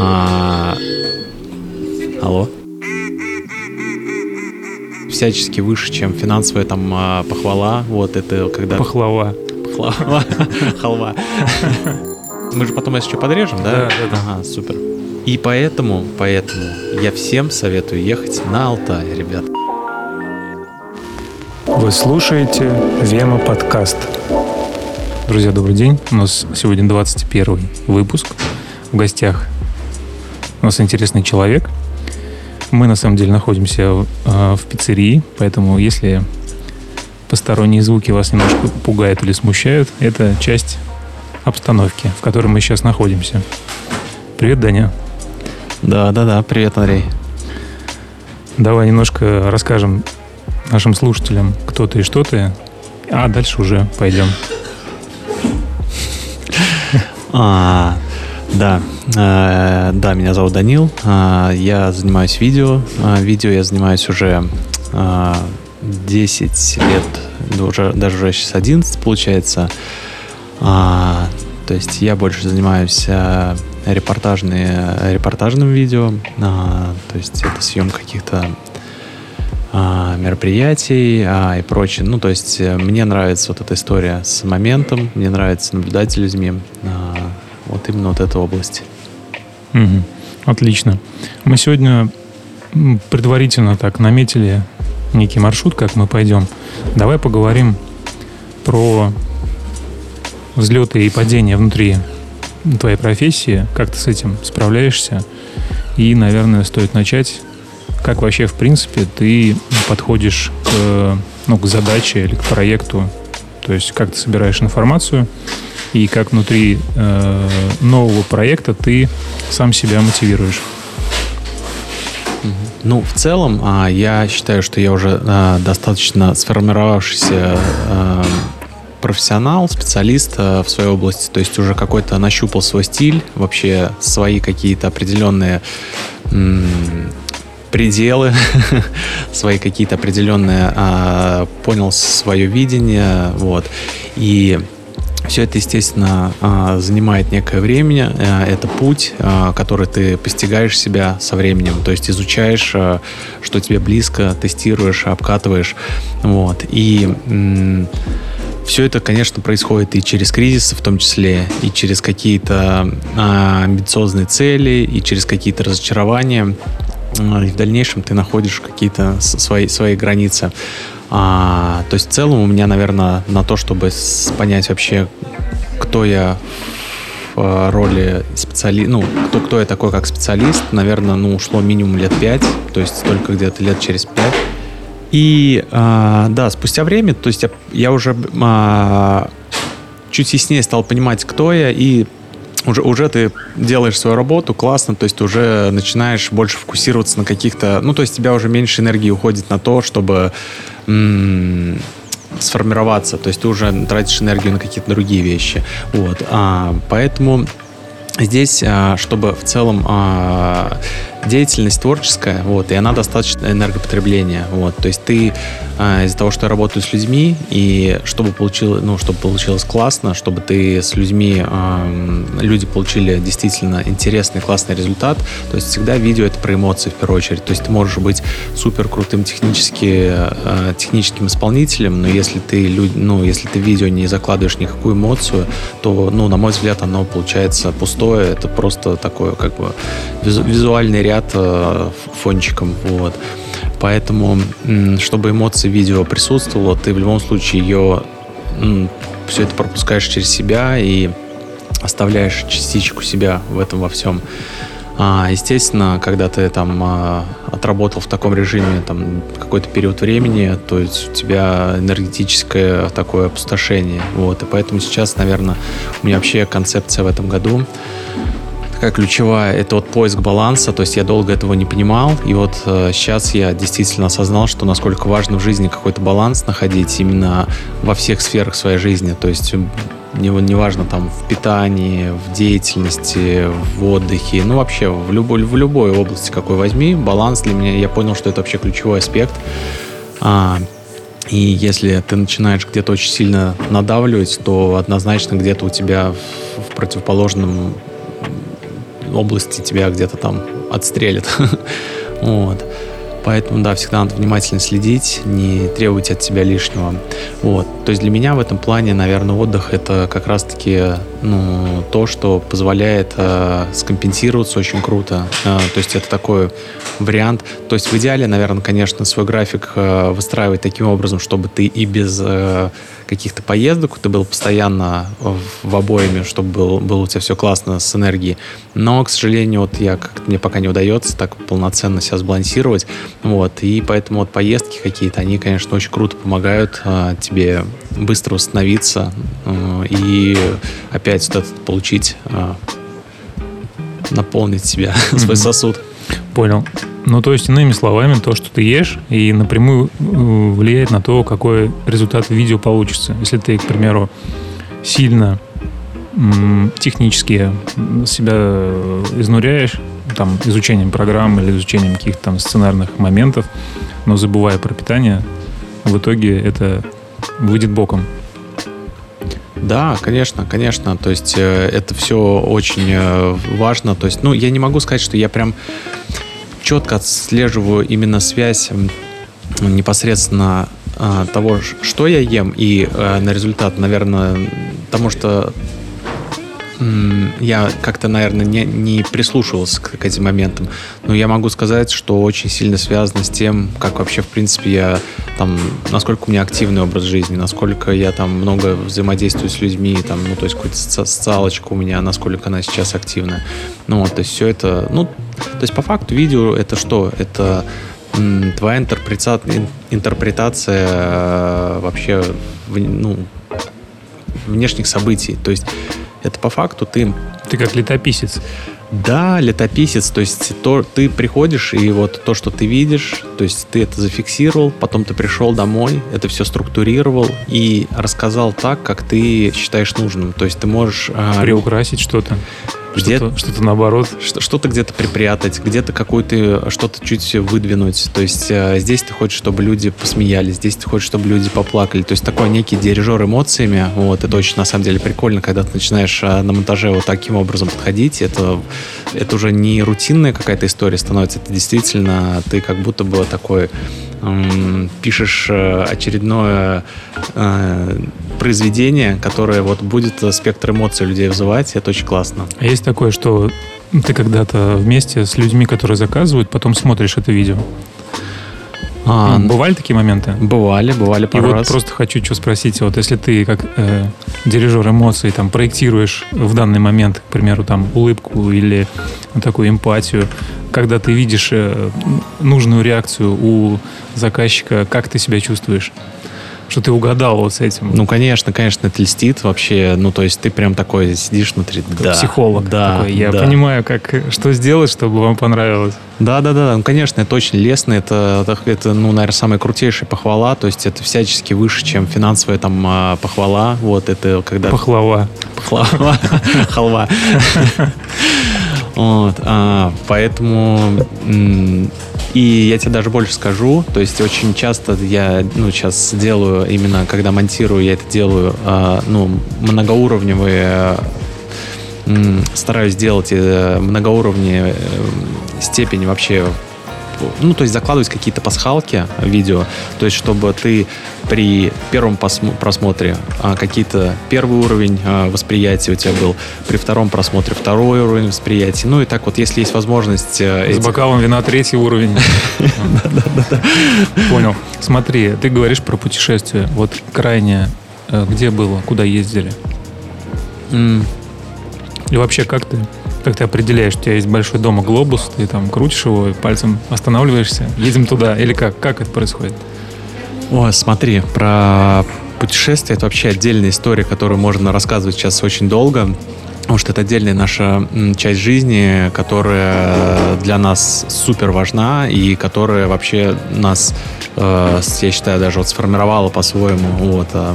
А, алло. Всячески выше, чем финансовая там а, похвала. Вот это когда... Пахлава. Пахлава. Халва. Мы же потом еще подрежем, да? Да, да, да. Ага, супер. И поэтому, поэтому я всем советую ехать на Алтай, ребят. Вы слушаете Вема подкаст. Друзья, добрый день. У нас сегодня 21 выпуск. В гостях у нас интересный человек. Мы на самом деле находимся э, в пиццерии, поэтому если посторонние звуки вас немножко пугают или смущают, это часть обстановки, в которой мы сейчас находимся. Привет, Даня. Да, да, да. Привет, Андрей. Давай немножко расскажем нашим слушателям, кто ты и что ты, а дальше уже пойдем. А, да, э, да, меня зовут Данил. А, я занимаюсь видео. А, видео я занимаюсь уже а, 10 лет, уже, даже уже сейчас 11 получается. А, то есть я больше занимаюсь а, репортажные, репортажным видео. А, то есть это съемка каких-то мероприятий а, и прочее. Ну, то есть э, мне нравится вот эта история с моментом, мне нравится наблюдать за людьми. А, вот именно вот эта область. Мгм. Отлично. Мы сегодня предварительно так наметили некий маршрут, как мы пойдем. Давай поговорим про взлеты и падения внутри твоей профессии, как ты с этим справляешься. И, наверное, стоит начать, как вообще, в принципе, ты подходишь к, ну, к задаче или к проекту. То есть, как ты собираешь информацию и как внутри э, нового проекта ты сам себя мотивируешь. Ну, в целом, а, я считаю, что я уже а, достаточно сформировавшийся а, профессионал, специалист в своей области, то есть уже какой-то нащупал свой стиль, вообще свои какие-то определенные пределы, свои какие-то определенные, а, понял свое видение, вот, и все это, естественно, а, занимает некое время. А, Это путь, а, который ты постигаешь себя со временем. То есть изучаешь, а, что тебе близко, тестируешь, обкатываешь. Вот. И все это, конечно, происходит и через кризисы в том числе, и через какие-то а, амбициозные цели, и через какие-то разочарования. И в дальнейшем ты находишь какие-то свои, свои границы. А, то есть в целом у меня, наверное, на то, чтобы понять вообще, кто я в э, роли специалиста, ну, кто, кто я такой как специалист, наверное, ну, ушло минимум лет пять, то есть только где-то лет через пять. И а, да, спустя время, то есть я, я уже а, чуть яснее стал понимать, кто я, и уже, уже ты делаешь свою работу, классно, то есть ты уже начинаешь больше фокусироваться на каких-то... Ну, то есть у тебя уже меньше энергии уходит на то, чтобы м, сформироваться, то есть ты уже тратишь энергию на какие-то другие вещи. Вот. А, поэтому здесь, а, чтобы в целом а, деятельность творческая, вот, и она достаточно энергопотребления, вот, то есть ты а, из-за того, что я работаю с людьми, и чтобы получилось, ну, чтобы получилось классно, чтобы ты с людьми, ам, люди получили действительно интересный, классный результат, то есть всегда видео это про эмоции в первую очередь, то есть ты можешь быть супер крутым технически, э, техническим исполнителем, но если ты, ну, если ты видео не закладываешь никакую эмоцию, то, ну, на мой взгляд, оно получается пустое, это просто такое, как бы, визу- визуальный ряд э, ф- фончиком, вот. Поэтому, чтобы эмоции видео присутствовало, ты в любом случае ее все это пропускаешь через себя и оставляешь частичку себя в этом во всем. А, естественно, когда ты там а, отработал в таком режиме там какой-то период времени, то есть у тебя энергетическое такое опустошение. Вот, и поэтому сейчас, наверное, у меня вообще концепция в этом году такая ключевая, это вот поиск баланса, то есть я долго этого не понимал, и вот э, сейчас я действительно осознал, что насколько важно в жизни какой-то баланс находить именно во всех сферах своей жизни, то есть неважно там в питании, в деятельности, в отдыхе, ну вообще в любой, в любой области какой возьми, баланс для меня, я понял, что это вообще ключевой аспект. А, И если ты начинаешь где-то очень сильно надавливать, то однозначно где-то у тебя в противоположном области тебя где-то там отстрелят. вот. Поэтому, да, всегда надо внимательно следить, не требовать от себя лишнего. Вот. То есть для меня в этом плане, наверное, отдых это как раз-таки ну, то, что позволяет э, скомпенсироваться очень круто. Э, то есть это такой вариант. То есть в идеале, наверное, конечно, свой график э, выстраивать таким образом, чтобы ты и без э, каких-то поездок, ты был постоянно в, в обоими, чтобы был, было у тебя все классно с энергией. Но, к сожалению, вот я как мне пока не удается так полноценно себя сбалансировать. Вот, и поэтому вот поездки какие-то, они, конечно, очень круто помогают э, тебе быстро восстановиться э, и опять вот этот получить, э, наполнить себя, mm-hmm. свой сосуд. Понял. Ну, то есть, иными словами, то, что ты ешь, и напрямую э, влияет на то, какой результат видео получится. Если ты, к примеру, сильно технически себя изнуряешь, там, изучением программ или изучением каких-то там сценарных моментов, но забывая про питание, в итоге это выйдет боком. Да, конечно, конечно. То есть э, это все очень э, важно. То есть, ну, я не могу сказать, что я прям четко отслеживаю именно связь непосредственно э, того, что я ем, и э, на результат, наверное, потому что я как-то, наверное, не, не прислушивался к, к этим моментам. Но я могу сказать, что очень сильно связано с тем, как вообще, в принципе, я там, насколько у меня активный образ жизни, насколько я там много взаимодействую с людьми, там, ну, то есть какая-то социалочка у меня, насколько она сейчас активна. Ну, вот, то есть все это, ну, то есть по факту видео это что? Это твоя интерпретация, интерпретация э, вообще ну, внешних событий. То есть это по факту ты... Ты как летописец. Да, летописец, то есть то, ты приходишь, и вот то, что ты видишь, то есть ты это зафиксировал, потом ты пришел домой, это все структурировал и рассказал так, как ты считаешь нужным. То есть ты можешь... А, Приукрасить что-то. Что-то, что-то наоборот. Что-то где-то припрятать, где-то какую-то что-то чуть выдвинуть. То есть э, здесь ты хочешь, чтобы люди посмеялись, здесь ты хочешь, чтобы люди поплакали. То есть такой некий дирижер эмоциями. Вот, это очень, на самом деле, прикольно, когда ты начинаешь э, на монтаже вот таким образом подходить. Это, это уже не рутинная какая-то история становится, это действительно ты как будто бы такой пишешь э, очередное э, произведение, которое вот будет спектр эмоций людей вызывать, это очень классно. А есть такое, что ты когда-то вместе с людьми, которые заказывают, потом смотришь это видео? А, бывали такие моменты? Бывали, бывали пару И раз. вот просто хочу что спросить. Вот если ты как э, дирижер эмоций там проектируешь в данный момент, к примеру, там улыбку или такую эмпатию, когда ты видишь э, нужную реакцию у заказчика, как ты себя чувствуешь? что ты угадал вот с этим. Ну, конечно, конечно, это льстит вообще. Ну, то есть ты прям такой сидишь внутри. Да, психолог да, такой. Я да. понимаю, как, что сделать, чтобы вам понравилось. Да, да, да, ну, конечно, это очень лестно, это, это, ну, наверное, самая крутейшая похвала, то есть это всячески выше, чем финансовая там а, похвала, вот это когда... Пахлава. Пахлава, халва. Вот, а, поэтому и я тебе даже больше скажу, то есть очень часто я, ну, сейчас делаю, именно когда монтирую, я это делаю, а, ну, многоуровневые стараюсь сделать э, многоуровневые э, степень вообще ну, то есть закладывать какие-то пасхалки видео, то есть чтобы ты при первом просмотре а, какие-то первый уровень а, восприятия у тебя был, при втором просмотре второй уровень восприятия, ну и так вот, если есть возможность... А, С этих... бокалом вина третий уровень. Понял. Смотри, ты говоришь про путешествие. Вот крайне э, где было, куда ездили? И вообще, как ты как ты определяешь, у тебя есть большой дома глобус, ты там крутишь его, пальцем останавливаешься, едем туда, или как? Как это происходит? О, смотри, про путешествие это вообще отдельная история, которую можно рассказывать сейчас очень долго. Потому что это отдельная наша часть жизни, которая для нас супер важна и которая вообще нас, э, я считаю, даже вот сформировала по-своему. Вот, э,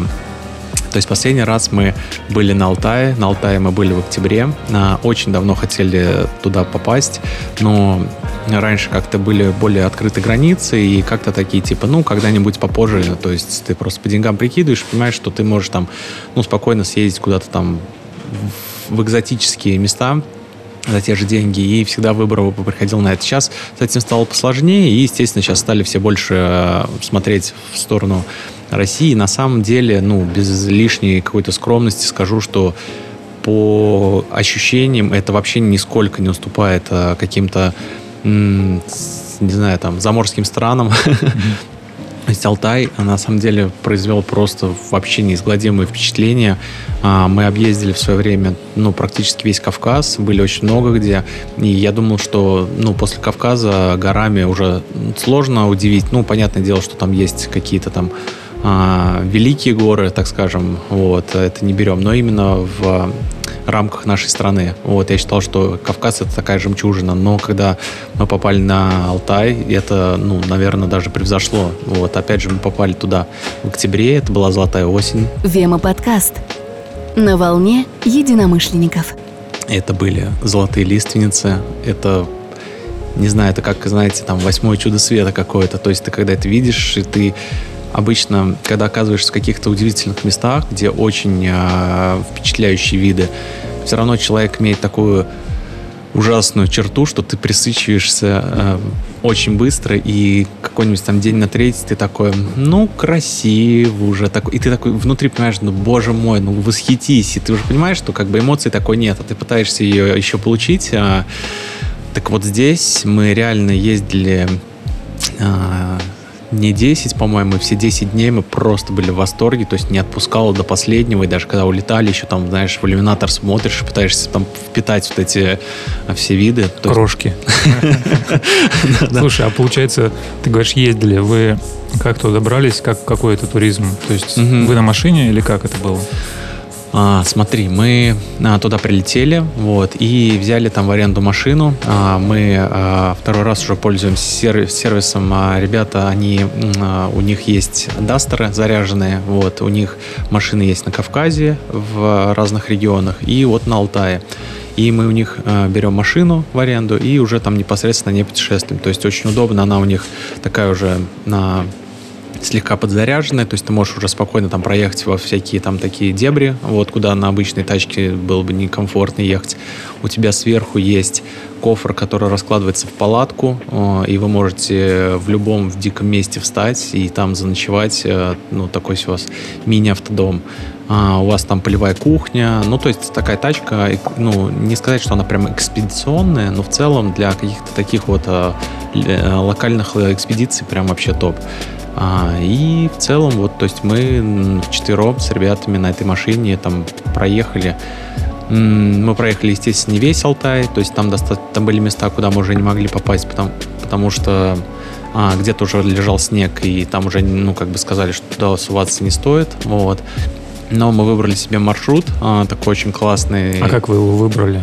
То есть последний раз мы были на Алтае. На Алтае мы были в октябре. А, очень давно хотели туда попасть, но раньше как-то были более открыты границы и как-то такие типа, ну, когда-нибудь попозже. То есть ты просто по деньгам прикидываешь, понимаешь, что ты можешь там, ну, спокойно съездить куда-то там в экзотические места, за те же деньги, и всегда выбор приходил на это. Сейчас с этим стало посложнее, и, естественно, сейчас стали все больше э, смотреть в сторону России. На самом деле, ну, без лишней какой-то скромности скажу, что по ощущениям это вообще нисколько не уступает а, каким-то, не знаю, там, заморским странам. То есть Алтай, на самом деле, произвел просто вообще неизгладимые впечатления. А, мы объездили в свое время, ну, практически весь Кавказ, были очень много где. И я думал, что, ну, после Кавказа горами уже сложно удивить. Ну, понятное дело, что там есть какие-то там а, великие горы, так скажем, вот, это не берем, но именно в рамках нашей страны. Вот, я считал, что Кавказ это такая жемчужина, но когда мы попали на Алтай, это, ну, наверное, даже превзошло. Вот, опять же, мы попали туда в октябре, это была золотая осень. Вема подкаст. На волне единомышленников. Это были золотые лиственницы, это не знаю, это как, знаете, там, восьмое чудо света какое-то. То есть ты когда это видишь, и ты обычно, когда оказываешься в каких-то удивительных местах, где очень э, впечатляющие виды, все равно человек имеет такую ужасную черту, что ты присычиваешься э, очень быстро, и какой-нибудь там день на третий ты такой, ну, красиво уже, такой, и ты такой внутри понимаешь, ну, боже мой, ну, восхитись, и ты уже понимаешь, что как бы эмоций такой нет, а ты пытаешься ее еще получить. А, так вот здесь мы реально ездили а, не 10, по-моему, все 10 дней мы просто были в восторге, то есть не отпускало до последнего, и даже когда улетали, еще там, знаешь, в иллюминатор смотришь, пытаешься там впитать вот эти а, все виды. Крошки. Слушай, а получается, ты говоришь, ездили, вы как туда добрались, как какой это туризм? То есть вы на машине или как это было? А, смотри, мы а, туда прилетели, вот, и взяли там в аренду машину. А, мы а, второй раз уже пользуемся сервис, сервисом. А, ребята, они, а, у них есть дастеры заряженные, вот, у них машины есть на Кавказе, в разных регионах, и вот на Алтае. И мы у них э, берем машину в аренду и уже там непосредственно не путешествуем. То есть очень удобно, она у них такая уже на слегка подзаряженная, то есть ты можешь уже спокойно там проехать во всякие там такие дебри, вот куда на обычной тачке было бы некомфортно ехать. У тебя сверху есть кофр, который раскладывается в палатку, э, и вы можете в любом в диком месте встать и там заночевать, э, ну, такой у вас мини-автодом. А, у вас там полевая кухня, ну, то есть такая тачка, ну, не сказать, что она прям экспедиционная, но в целом для каких-то таких вот э, локальных экспедиций прям вообще топ. А, и в целом, вот, то есть мы вчетвером с ребятами на этой машине там проехали. Мы проехали, естественно, не весь Алтай, то есть там, достаточно, там были места, куда мы уже не могли попасть, потому, потому что а, где-то уже лежал снег, и там уже, ну, как бы сказали, что туда суваться не стоит, вот. Но мы выбрали себе маршрут, а, такой очень классный. А как вы его выбрали?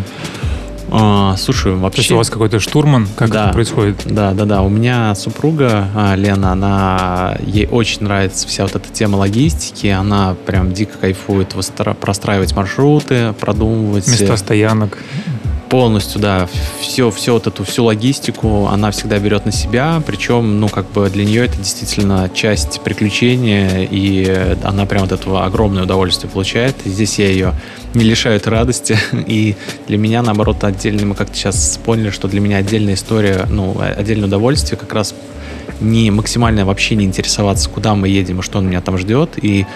А, слушай, вообще... То есть у вас какой-то штурман? Как да, это происходит? Да, да, да. У меня супруга а, Лена, она ей очень нравится вся вот эта тема логистики. Она прям дико кайфует простраивать маршруты, продумывать. Места стоянок полностью, да, все, все вот эту всю логистику она всегда берет на себя, причем, ну, как бы для нее это действительно часть приключения, и она прям вот этого огромное удовольствие получает. Здесь я ее не лишаю этой радости, и для меня, наоборот, отдельно, мы как-то сейчас поняли, что для меня отдельная история, ну, отдельное удовольствие как раз не максимально вообще не интересоваться, куда мы едем и что он меня там ждет, и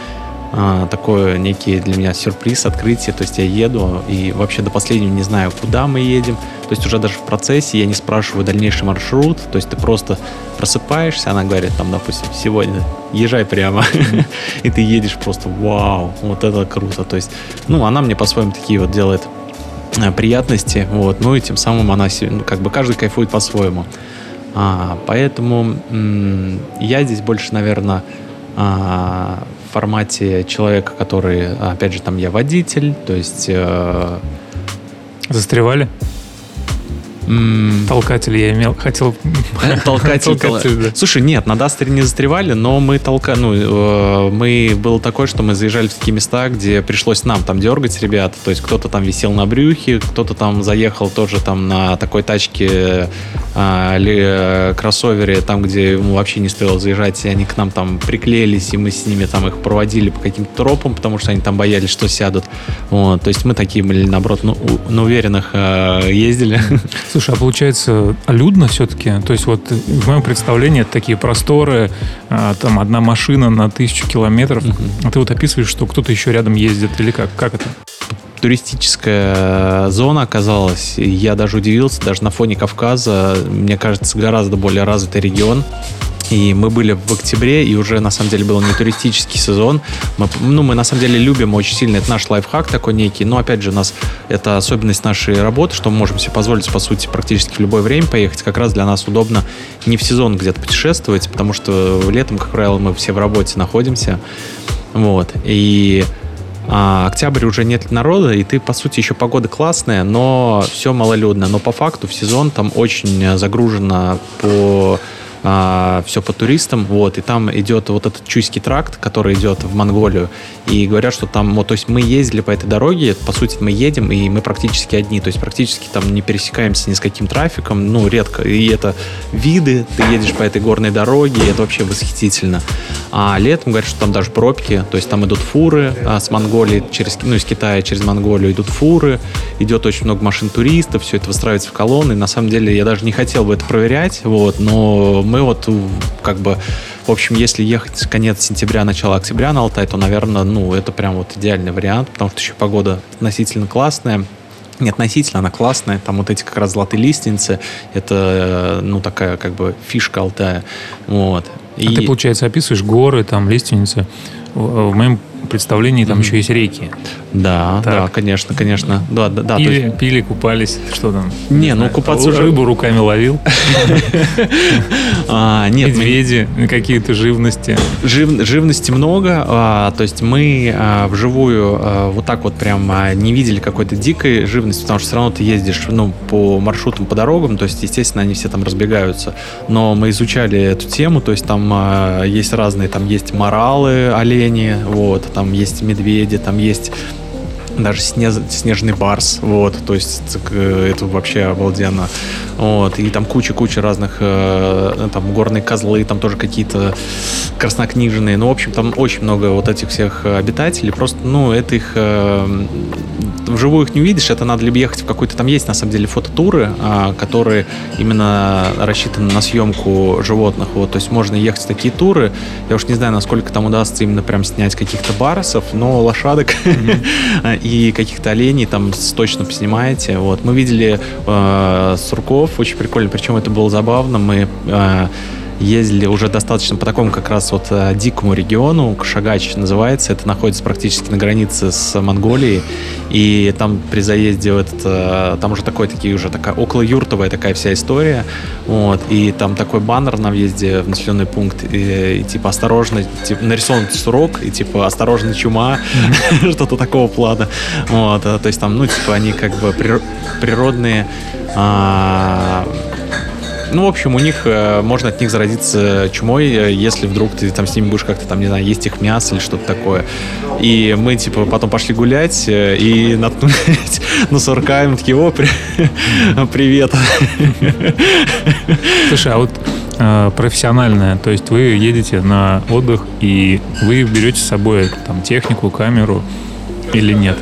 а, такой некий для меня сюрприз, открытие. То есть я еду и вообще до последнего не знаю, куда мы едем. То есть уже даже в процессе я не спрашиваю дальнейший маршрут. То есть ты просто просыпаешься, она говорит, там, допустим, сегодня езжай прямо. И ты едешь просто, вау, вот это круто. То есть, ну, она мне по-своему такие вот делает э, приятности, вот, ну и тем самым она, ну, как бы каждый кайфует по-своему. А, поэтому я здесь больше, наверное, а, формате человека, который, опять же, там я водитель, то есть... Э... Застревали? Толкатель я имел, хотел... Толкатель, Толкатель да. Слушай, нет, на Дастере не застревали, но мы толка... Ну, э, мы... Было такое, что мы заезжали в такие места, где пришлось нам там дергать ребята, то есть кто-то там висел на брюхе, кто-то там заехал тоже там на такой тачке э, или э, кроссовере, там, где ему вообще не стоило заезжать, и они к нам там приклеились, и мы с ними там их проводили по каким-то тропам, потому что они там боялись, что сядут. Вот, то есть мы такие были, наоборот, ну, на уверенных э, ездили. Слушай, а получается людно все-таки? То есть вот в моем представлении это такие просторы, а, там одна машина на тысячу километров, угу. а ты вот описываешь, что кто-то еще рядом ездит или как? Как это? туристическая зона оказалась. Я даже удивился, даже на фоне Кавказа, мне кажется, гораздо более развитый регион. И мы были в октябре, и уже на самом деле был не туристический сезон. Мы, ну, мы на самом деле любим очень сильно, это наш лайфхак такой некий, но опять же у нас это особенность нашей работы, что мы можем себе позволить, по сути, практически в любое время поехать. Как раз для нас удобно не в сезон где-то путешествовать, потому что летом, как правило, мы все в работе находимся. Вот. И а, октябрь уже нет народа, и ты, по сути, еще погода классная, но все малолюдно. Но по факту в сезон там очень загружено по а, все по туристам, вот, и там идет вот этот Чуйский тракт, который идет в Монголию, и говорят, что там, вот, то есть мы ездили по этой дороге, по сути, мы едем, и мы практически одни, то есть практически там не пересекаемся ни с каким трафиком, ну, редко, и это виды, ты едешь по этой горной дороге, и это вообще восхитительно. А летом говорят, что там даже пробки, то есть там идут фуры а, с Монголии, через, ну, из Китая через Монголию идут фуры, идет очень много машин туристов, все это выстраивается в колонны, на самом деле я даже не хотел бы это проверять, вот, но мы вот как бы, в общем, если ехать с конец сентября, начало октября на Алтай, то, наверное, ну, это прям вот идеальный вариант, потому что еще погода относительно классная. Не относительно, она классная. Там вот эти как раз золотые лиственницы, это, ну, такая как бы фишка Алтая. Вот. И... А ты, получается, описываешь горы, там, лиственницы. В моем представлении там mm-hmm. еще есть реки. Да, так. да, конечно, конечно. Да, да, да. Пили, есть... пили, купались, что там? Не, не ну купаться уже... Рыбу руками ловил. А, нет, медведи, какие-то живности. Живности много, а, то есть мы а, вживую вот так вот прям не видели какой-то дикой живности, потому что все равно ты ездишь ну, по маршрутам, по дорогам, то есть, естественно, они все там разбегаются. Но мы изучали эту тему, то есть там есть разные, там есть моралы, олени, вот, там есть медведи, там есть даже снеж, снежный барс, вот, то есть это вообще обалденно, вот, и там куча-куча разных, э, там горные козлы, там тоже какие-то краснокнижные, ну, в общем, там очень много вот этих всех обитателей, просто, ну, это их, э, вживую их не увидишь, это надо либо ехать в какой-то, там есть на самом деле фототуры, э, которые именно рассчитаны на съемку животных, вот, то есть можно ехать в такие туры, я уж не знаю, насколько там удастся именно прям снять каких-то барсов, но лошадок mm-hmm. и каких-то оленей там точно поснимаете. Вот. Мы видели э, сурков, очень прикольно, причем это было забавно. Мы э, ездили уже достаточно по такому как раз вот э, дикому региону, Кашагач называется, это находится практически на границе с Монголией, и там при заезде в этот, э, там уже такой, такие уже такая около юртовая такая вся история, вот, и там такой баннер на въезде в населенный пункт, и, и типа осторожно, типа нарисован сурок, и типа осторожно чума, что-то такого плана, вот, э, то есть там, ну, типа они как бы природные а, ну, в общем, у них э, можно от них заразиться чумой, э, если вдруг ты там с ними будешь как-то там, не знаю, есть их мясо или что-то такое. И мы, типа, потом пошли гулять э, и наткнулись на сурка, и мы такие, о, при... привет. Слушай, а вот э, профессиональная, то есть вы едете на отдых и вы берете с собой там технику, камеру или нет?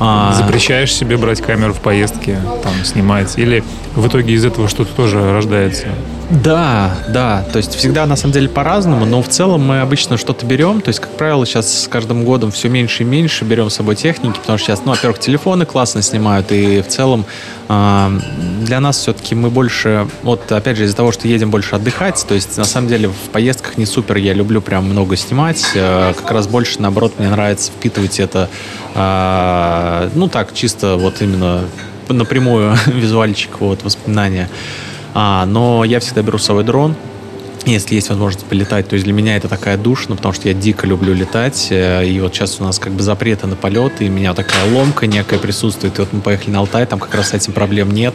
А... Запрещаешь себе брать камеру в поездке, там, снимать? Или в итоге из этого что-то тоже рождается? Да, да. То есть всегда на самом деле по-разному, но в целом мы обычно что-то берем. То есть, как правило, сейчас с каждым годом все меньше и меньше берем с собой техники, потому что сейчас, ну, во-первых, телефоны классно снимают, и в целом э, для нас все-таки мы больше, вот опять же, из-за того, что едем больше отдыхать, то есть на самом деле в поездках не супер, я люблю прям много снимать, э, как раз больше, наоборот, мне нравится впитывать это, э, ну, так, чисто вот именно напрямую визуальчик, вот, воспоминания. А, но я всегда беру с собой дрон, если есть возможность полетать. То есть для меня это такая душно, потому что я дико люблю летать. Э, и вот сейчас у нас как бы запреты на полет, и у меня такая ломка некая присутствует. И вот мы поехали на Алтай, там как раз с этим проблем нет.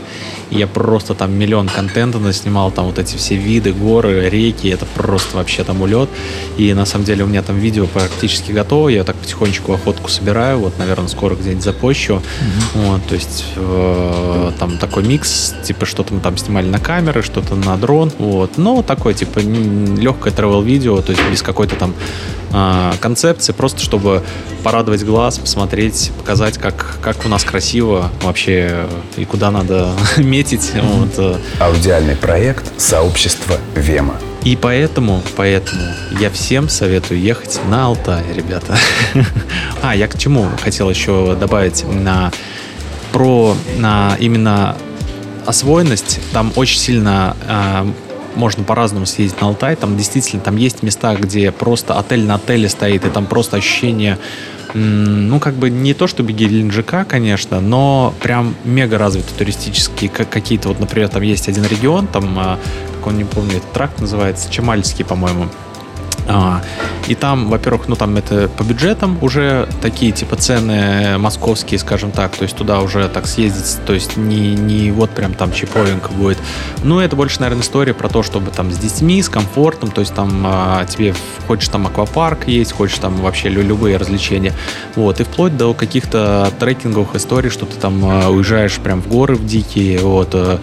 И я просто там миллион контента наснимал, там вот эти все виды, горы, реки, это просто вообще там улет. И на самом деле у меня там видео практически готово, я так потихонечку охотку собираю, вот, наверное, скоро где-нибудь запощу. Mm-hmm. Вот, то есть э, там такой микс, типа что-то мы там снимали на камеры, что-то на дрон, вот. Но такой, типа, легкое travel видео, то есть без какой-то там э, концепции, просто чтобы порадовать глаз, посмотреть, показать, как, как у нас красиво вообще и куда надо метить. Вот. Э. Аудиальный проект сообщества Вема. И поэтому, поэтому я всем советую ехать на Алтай, ребята. а, я к чему хотел еще добавить на про на именно освоенность. Там очень сильно э, можно по-разному съездить на Алтай. Там действительно там есть места, где просто отель на отеле стоит, и там просто ощущение ну, как бы не то, чтобы Геленджика, конечно, но прям мега развитые туристические какие-то, вот, например, там есть один регион, там, а, как он не помню, этот тракт называется, Чемальский, по-моему, а, и там, во-первых, ну там это по бюджетам уже такие типа цены московские, скажем так, то есть туда уже так съездить, то есть не, не вот прям там чиповенько будет. Ну, это больше, наверное, история про то, чтобы там с детьми, с комфортом, то есть там а, тебе хочешь там аквапарк есть, хочешь там вообще любые развлечения. Вот, и вплоть до каких-то трекинговых историй, что ты там а, уезжаешь прям в горы в дикие, вот, э,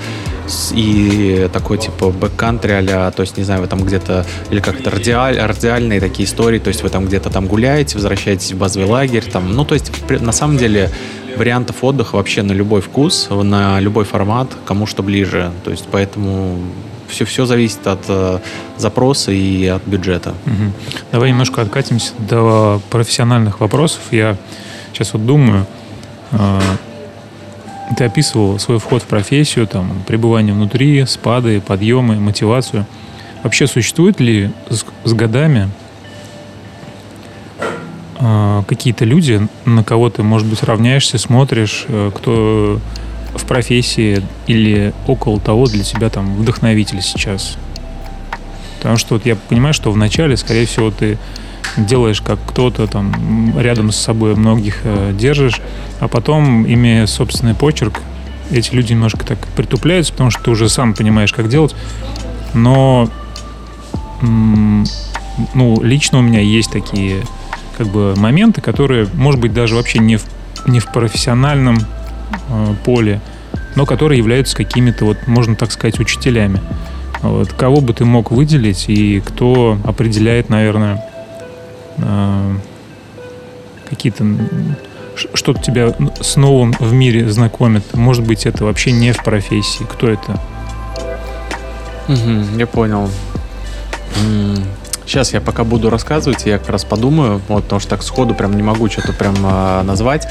и такой типа бэккантри а то есть, не знаю, вы там где-то, или как это, радиаль, радиальные такие истории, то есть вы там где-то там гуляете, возвращаетесь в базовый лагерь, там, ну, то есть, на самом деле, вариантов отдыха вообще на любой вкус, на любой формат, кому что ближе, то есть, поэтому все, все зависит от э, запроса и от бюджета. Угу. Давай немножко откатимся до профессиональных вопросов. Я сейчас вот думаю, э, ты описывал свой вход в профессию, там, пребывание внутри, спады, подъемы, мотивацию. Вообще существуют ли с, с годами э, какие-то люди, на кого ты, может быть, равняешься, смотришь, э, кто в профессии или около того для тебя там вдохновитель сейчас? Потому что вот я понимаю, что вначале, скорее всего, ты делаешь как кто-то там рядом с собой многих э, держишь, а потом, имея собственный почерк, эти люди немножко так притупляются, потому что ты уже сам понимаешь, как делать. Но ну, лично у меня есть такие как бы моменты, которые, может быть, даже вообще не в, не в профессиональном э, поле, но которые являются какими-то, вот, можно так сказать, учителями. Вот. Кого бы ты мог выделить и кто определяет, наверное, какие-то что-то тебя с новым в мире знакомит. Может быть, это вообще не в профессии. Кто это? Я понял. Сейчас я пока буду рассказывать, я как раз подумаю, вот, потому что так сходу прям не могу что-то прям э, назвать.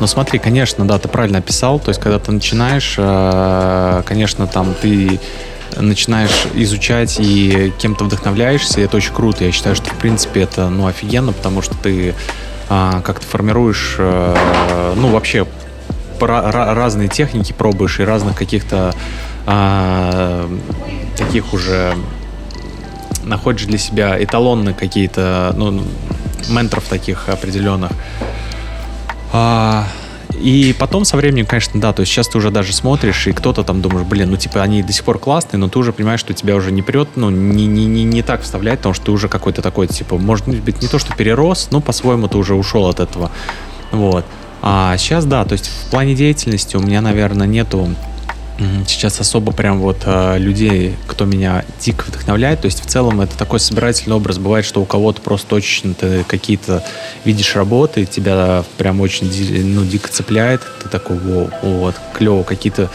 Но смотри, конечно, да, ты правильно описал. То есть, когда ты начинаешь, э, конечно, там ты начинаешь изучать и кем-то вдохновляешься, это очень круто. Я считаю, что в принципе это ну офигенно, потому что ты а, как ты формируешь, а, ну вообще разные техники пробуешь и разных каких-то а, таких уже находишь для себя эталонные какие-то, ну, менторов таких определенных. А, и потом со временем, конечно, да, то есть сейчас ты уже даже смотришь, и кто-то там думаешь, блин, ну типа они до сих пор классные, но ты уже понимаешь, что тебя уже не прет, ну не, не, не, не так вставлять, потому что ты уже какой-то такой, типа, может быть, не то, что перерос, но по-своему ты уже ушел от этого. Вот. А сейчас, да, то есть в плане деятельности у меня, наверное, нету сейчас особо прям вот э, людей, кто меня дико вдохновляет. То есть в целом это такой собирательный образ. Бывает, что у кого-то просто точно ты какие-то видишь работы, тебя прям очень ну, дико цепляет. Ты такой, Воу, вот, клево, какие-то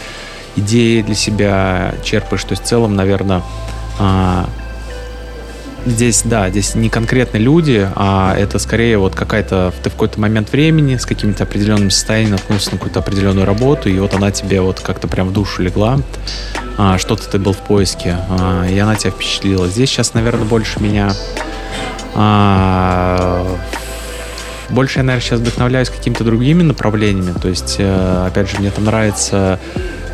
идеи для себя черпаешь. То есть в целом, наверное, э, Здесь, да, здесь не конкретно люди, а это скорее вот какая-то, ты в какой-то момент времени с какими-то определенными состояниями наткнулся на какую-то определенную работу, и вот она тебе вот как-то прям в душу легла, а, что-то ты был в поиске, а, и она тебя впечатлила. Здесь сейчас, наверное, больше меня... А, больше я, наверное, сейчас вдохновляюсь какими-то другими направлениями, то есть, э, опять же, мне там нравится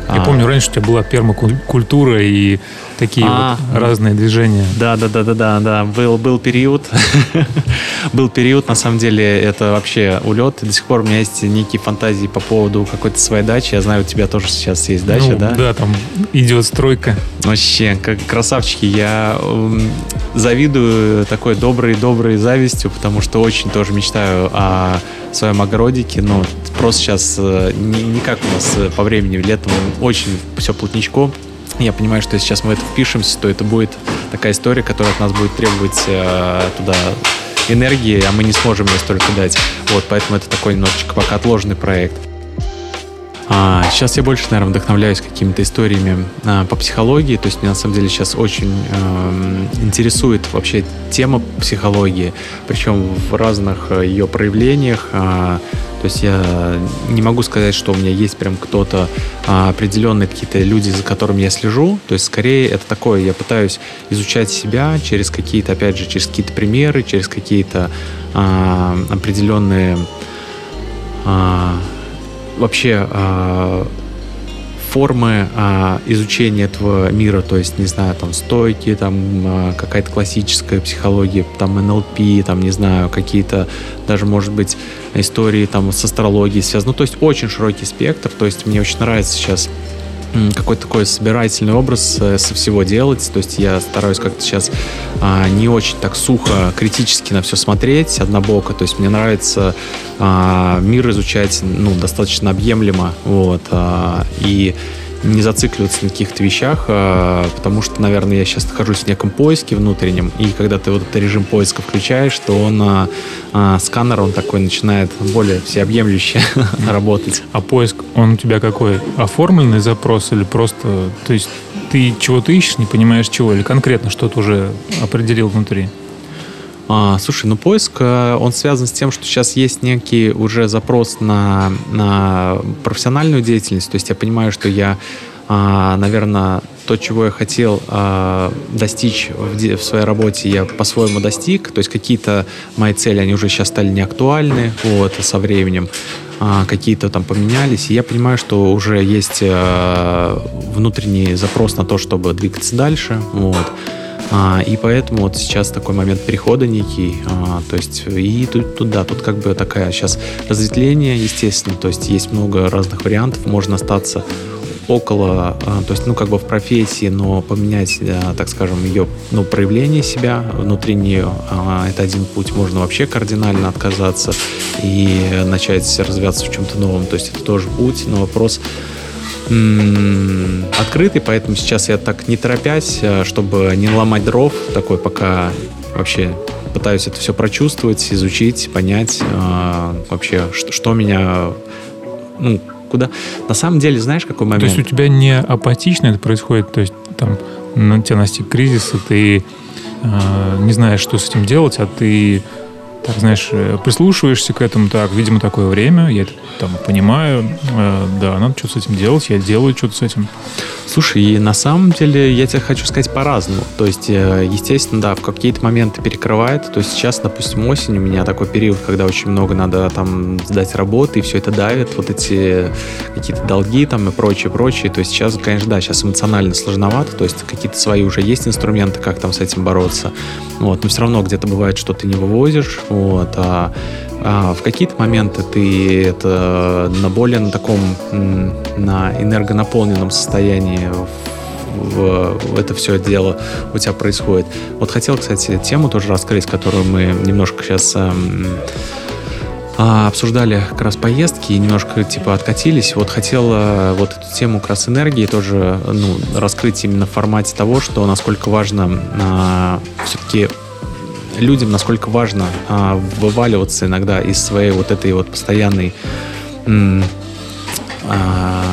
Я А, помню, раньше у тебя была пермакультура и такие А, вот разные движения. Да, да, да, да, да, да. Был, был период. был период, на самом деле, это вообще улет. До сих пор у меня есть некие фантазии по поводу какой-то своей дачи. Я знаю, у тебя тоже сейчас есть дача, Ну, да? Да, там идет стройка. Вообще, как красавчики, я завидую такой доброй-доброй завистью, потому что очень тоже мечтаю о своем огородике, но просто сейчас э, не, не как у нас э, по времени летом очень все плотничком. Я понимаю, что если сейчас мы это впишемся, то это будет такая история, которая от нас будет требовать э, туда энергии, а мы не сможем ее столько дать. Вот, поэтому это такой немножечко пока отложенный проект. А, сейчас я больше, наверное, вдохновляюсь какими-то историями а, по психологии. То есть меня на самом деле сейчас очень эм, интересует вообще тема психологии, причем в разных э, ее проявлениях. А, то есть я не могу сказать, что у меня есть прям кто-то а, определенные какие-то люди, за которыми я слежу. То есть скорее это такое, я пытаюсь изучать себя через какие-то, опять же, через какие-то примеры, через какие-то а, определенные а, вообще а, формы а, изучения этого мира, то есть, не знаю, там, стойки, там, а, какая-то классическая психология, там, НЛП, там, не знаю, какие-то даже, может быть, истории там с астрологией связаны. Ну, то есть, очень широкий спектр, то есть, мне очень нравится сейчас какой-то такой собирательный образ э, со всего делать. То есть я стараюсь как-то сейчас а, не очень так сухо, критически на все смотреть, однобоко. То есть мне нравится а, мир изучать ну, достаточно объемлемо. Вот, а, и не зацикливаться на каких-то вещах, а, потому что, наверное, я сейчас нахожусь в неком поиске внутреннем, и когда ты вот этот режим поиска включаешь, то он, а, а, сканер, он такой начинает более всеобъемлюще работать. А поиск, он у тебя какой? Оформленный запрос или просто... То есть ты чего-то ищешь, не понимаешь чего, или конкретно что-то уже определил внутри? А, слушай, ну поиск, э, он связан с тем, что сейчас есть некий уже запрос на, на профессиональную деятельность. То есть я понимаю, что я, а, наверное, то, чего я хотел а, достичь в, в своей работе, я по-своему достиг. То есть какие-то мои цели, они уже сейчас стали неактуальны вот, со временем. А, какие-то там поменялись. И я понимаю, что уже есть э, внутренний запрос на то, чтобы двигаться дальше. Вот. А, и поэтому вот сейчас такой момент перехода некий, а, то есть и тут, тут, да, тут как бы такая сейчас разветвление, естественно, то есть есть много разных вариантов, можно остаться около, а, то есть, ну, как бы в профессии, но поменять, а, так скажем, ее, ну, проявление себя внутри нее, а, это один путь, можно вообще кардинально отказаться и начать развиваться в чем-то новом, то есть это тоже путь, но вопрос, м, открытый, поэтому сейчас я так не торопясь, э, чтобы не ломать дров, такой пока вообще пытаюсь это все прочувствовать, изучить, понять э, вообще, что, что меня, ну, куда. На самом деле, знаешь, какой То момент? есть у тебя не апатично это происходит, то есть там на тебя настиг кризис, и ты э, не знаешь, что с этим делать, а ты, так знаешь, э, прислушиваешься к этому, так, видимо, такое время, я это там понимаю, э, да, надо что-то с этим делать, я делаю что-то с этим. Слушай, и на самом деле я тебе хочу сказать по-разному. То есть, э, естественно, да, в какие-то моменты перекрывает. То есть сейчас, допустим, осень у меня такой период, когда очень много надо там сдать работы, и все это давит, вот эти какие-то долги там и прочее, прочее. То есть сейчас, конечно, да, сейчас эмоционально сложновато, то есть какие-то свои уже есть инструменты, как там с этим бороться. Вот, но все равно где-то бывает, что ты не вывозишь, вот, а а в какие-то моменты ты это на более на таком на энергонаполненном состоянии в, в это все дело у тебя происходит. Вот хотел, кстати, тему тоже раскрыть, которую мы немножко сейчас обсуждали как раз поездки и немножко типа откатились. Вот хотел э, вот эту тему как раз энергии тоже ну, раскрыть именно в формате того, что насколько важно а, все-таки людям, насколько важно а, вываливаться иногда из своей вот этой вот постоянной а,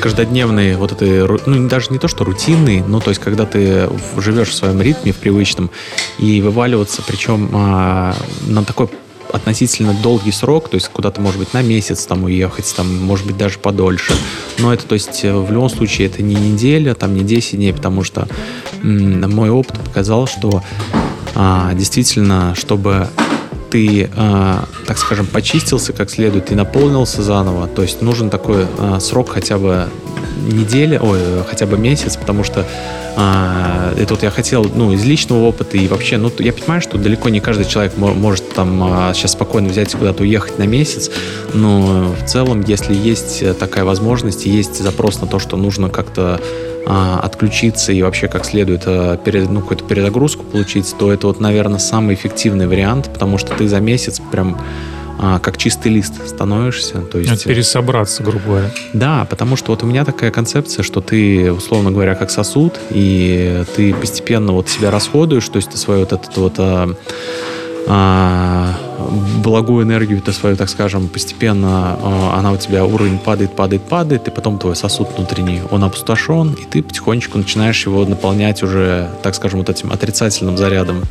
каждодневной вот этой, ну даже не то, что рутинной, ну то есть когда ты живешь в своем ритме, в привычном, и вываливаться, причем а, на такой относительно долгий срок, то есть куда-то, может быть, на месяц там уехать, там, может быть, даже подольше. Но это, то есть, в любом случае, это не неделя, там, не 10 дней, потому что м, мой опыт показал, что а, действительно, чтобы ты э, так скажем, почистился как следует и наполнился заново. То есть нужен такой э, срок хотя бы неделя, ой, хотя бы месяц, потому что а, это вот я хотел, ну, из личного опыта и вообще, ну, я понимаю, что далеко не каждый человек может там а, сейчас спокойно взять и куда-то уехать на месяц, но в целом, если есть такая возможность, есть запрос на то, что нужно как-то а, отключиться и вообще как следует а, перед, ну, какую-то перезагрузку получить, то это вот, наверное, самый эффективный вариант, потому что ты за месяц прям а, как чистый лист становишься. То есть, пересобраться, грубо говоря. Да, потому что вот у меня такая концепция, что ты, условно говоря, как сосуд, и ты постепенно вот себя расходуешь, то есть ты свою вот этот вот а, а, благую энергию, ты свою, так скажем, постепенно а, она у тебя уровень падает, падает, падает, и потом твой сосуд внутренний, он опустошен, и ты потихонечку начинаешь его наполнять уже, так скажем, вот этим отрицательным зарядом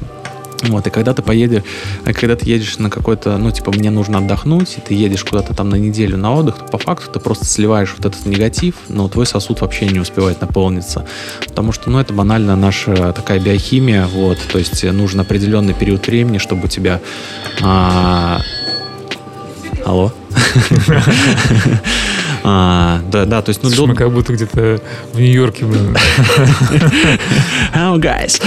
вот, и когда ты поедешь, когда ты едешь на какой-то, ну, типа, мне нужно отдохнуть, и ты едешь куда-то там на неделю на отдых, то по факту ты просто сливаешь вот этот негатив, но твой сосуд вообще не успевает наполниться. Потому что, ну, это банально наша такая биохимия, вот, то есть нужен определенный период времени, чтобы у тебя... А... Алло? А, да, да, то есть... Ну, Слушай, мы как будто где-то в Нью-Йорке, блин. Oh, guys.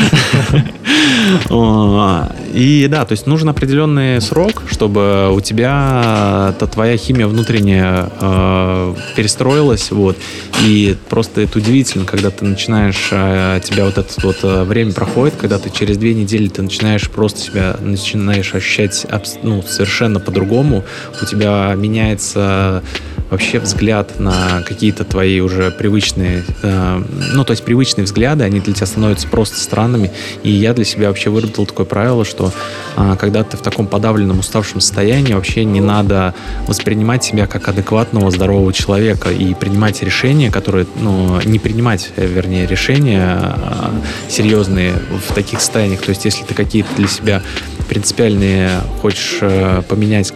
И да, то есть нужен определенный срок, чтобы у тебя та твоя химия внутренняя э, перестроилась, вот. И просто это удивительно, когда ты начинаешь, э, тебя вот это вот э, время проходит, когда ты через две недели ты начинаешь просто себя, начинаешь ощущать ну, совершенно по-другому, у тебя меняется вообще взгляд на какие-то твои уже привычные, э, ну, то есть привычные взгляды, они для тебя становятся просто странными. И я для себя вообще выработал такое правило, что э, когда ты в таком подавленном, уставшем состоянии, вообще не надо воспринимать себя как адекватного, здорового человека и принимать решения, которые, ну, не принимать, э, вернее, решения э, серьезные в таких состояниях. То есть, если ты какие-то для себя принципиальные хочешь э, поменять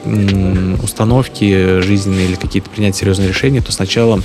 установки жизненные или какие-то принять серьезные решения, то сначала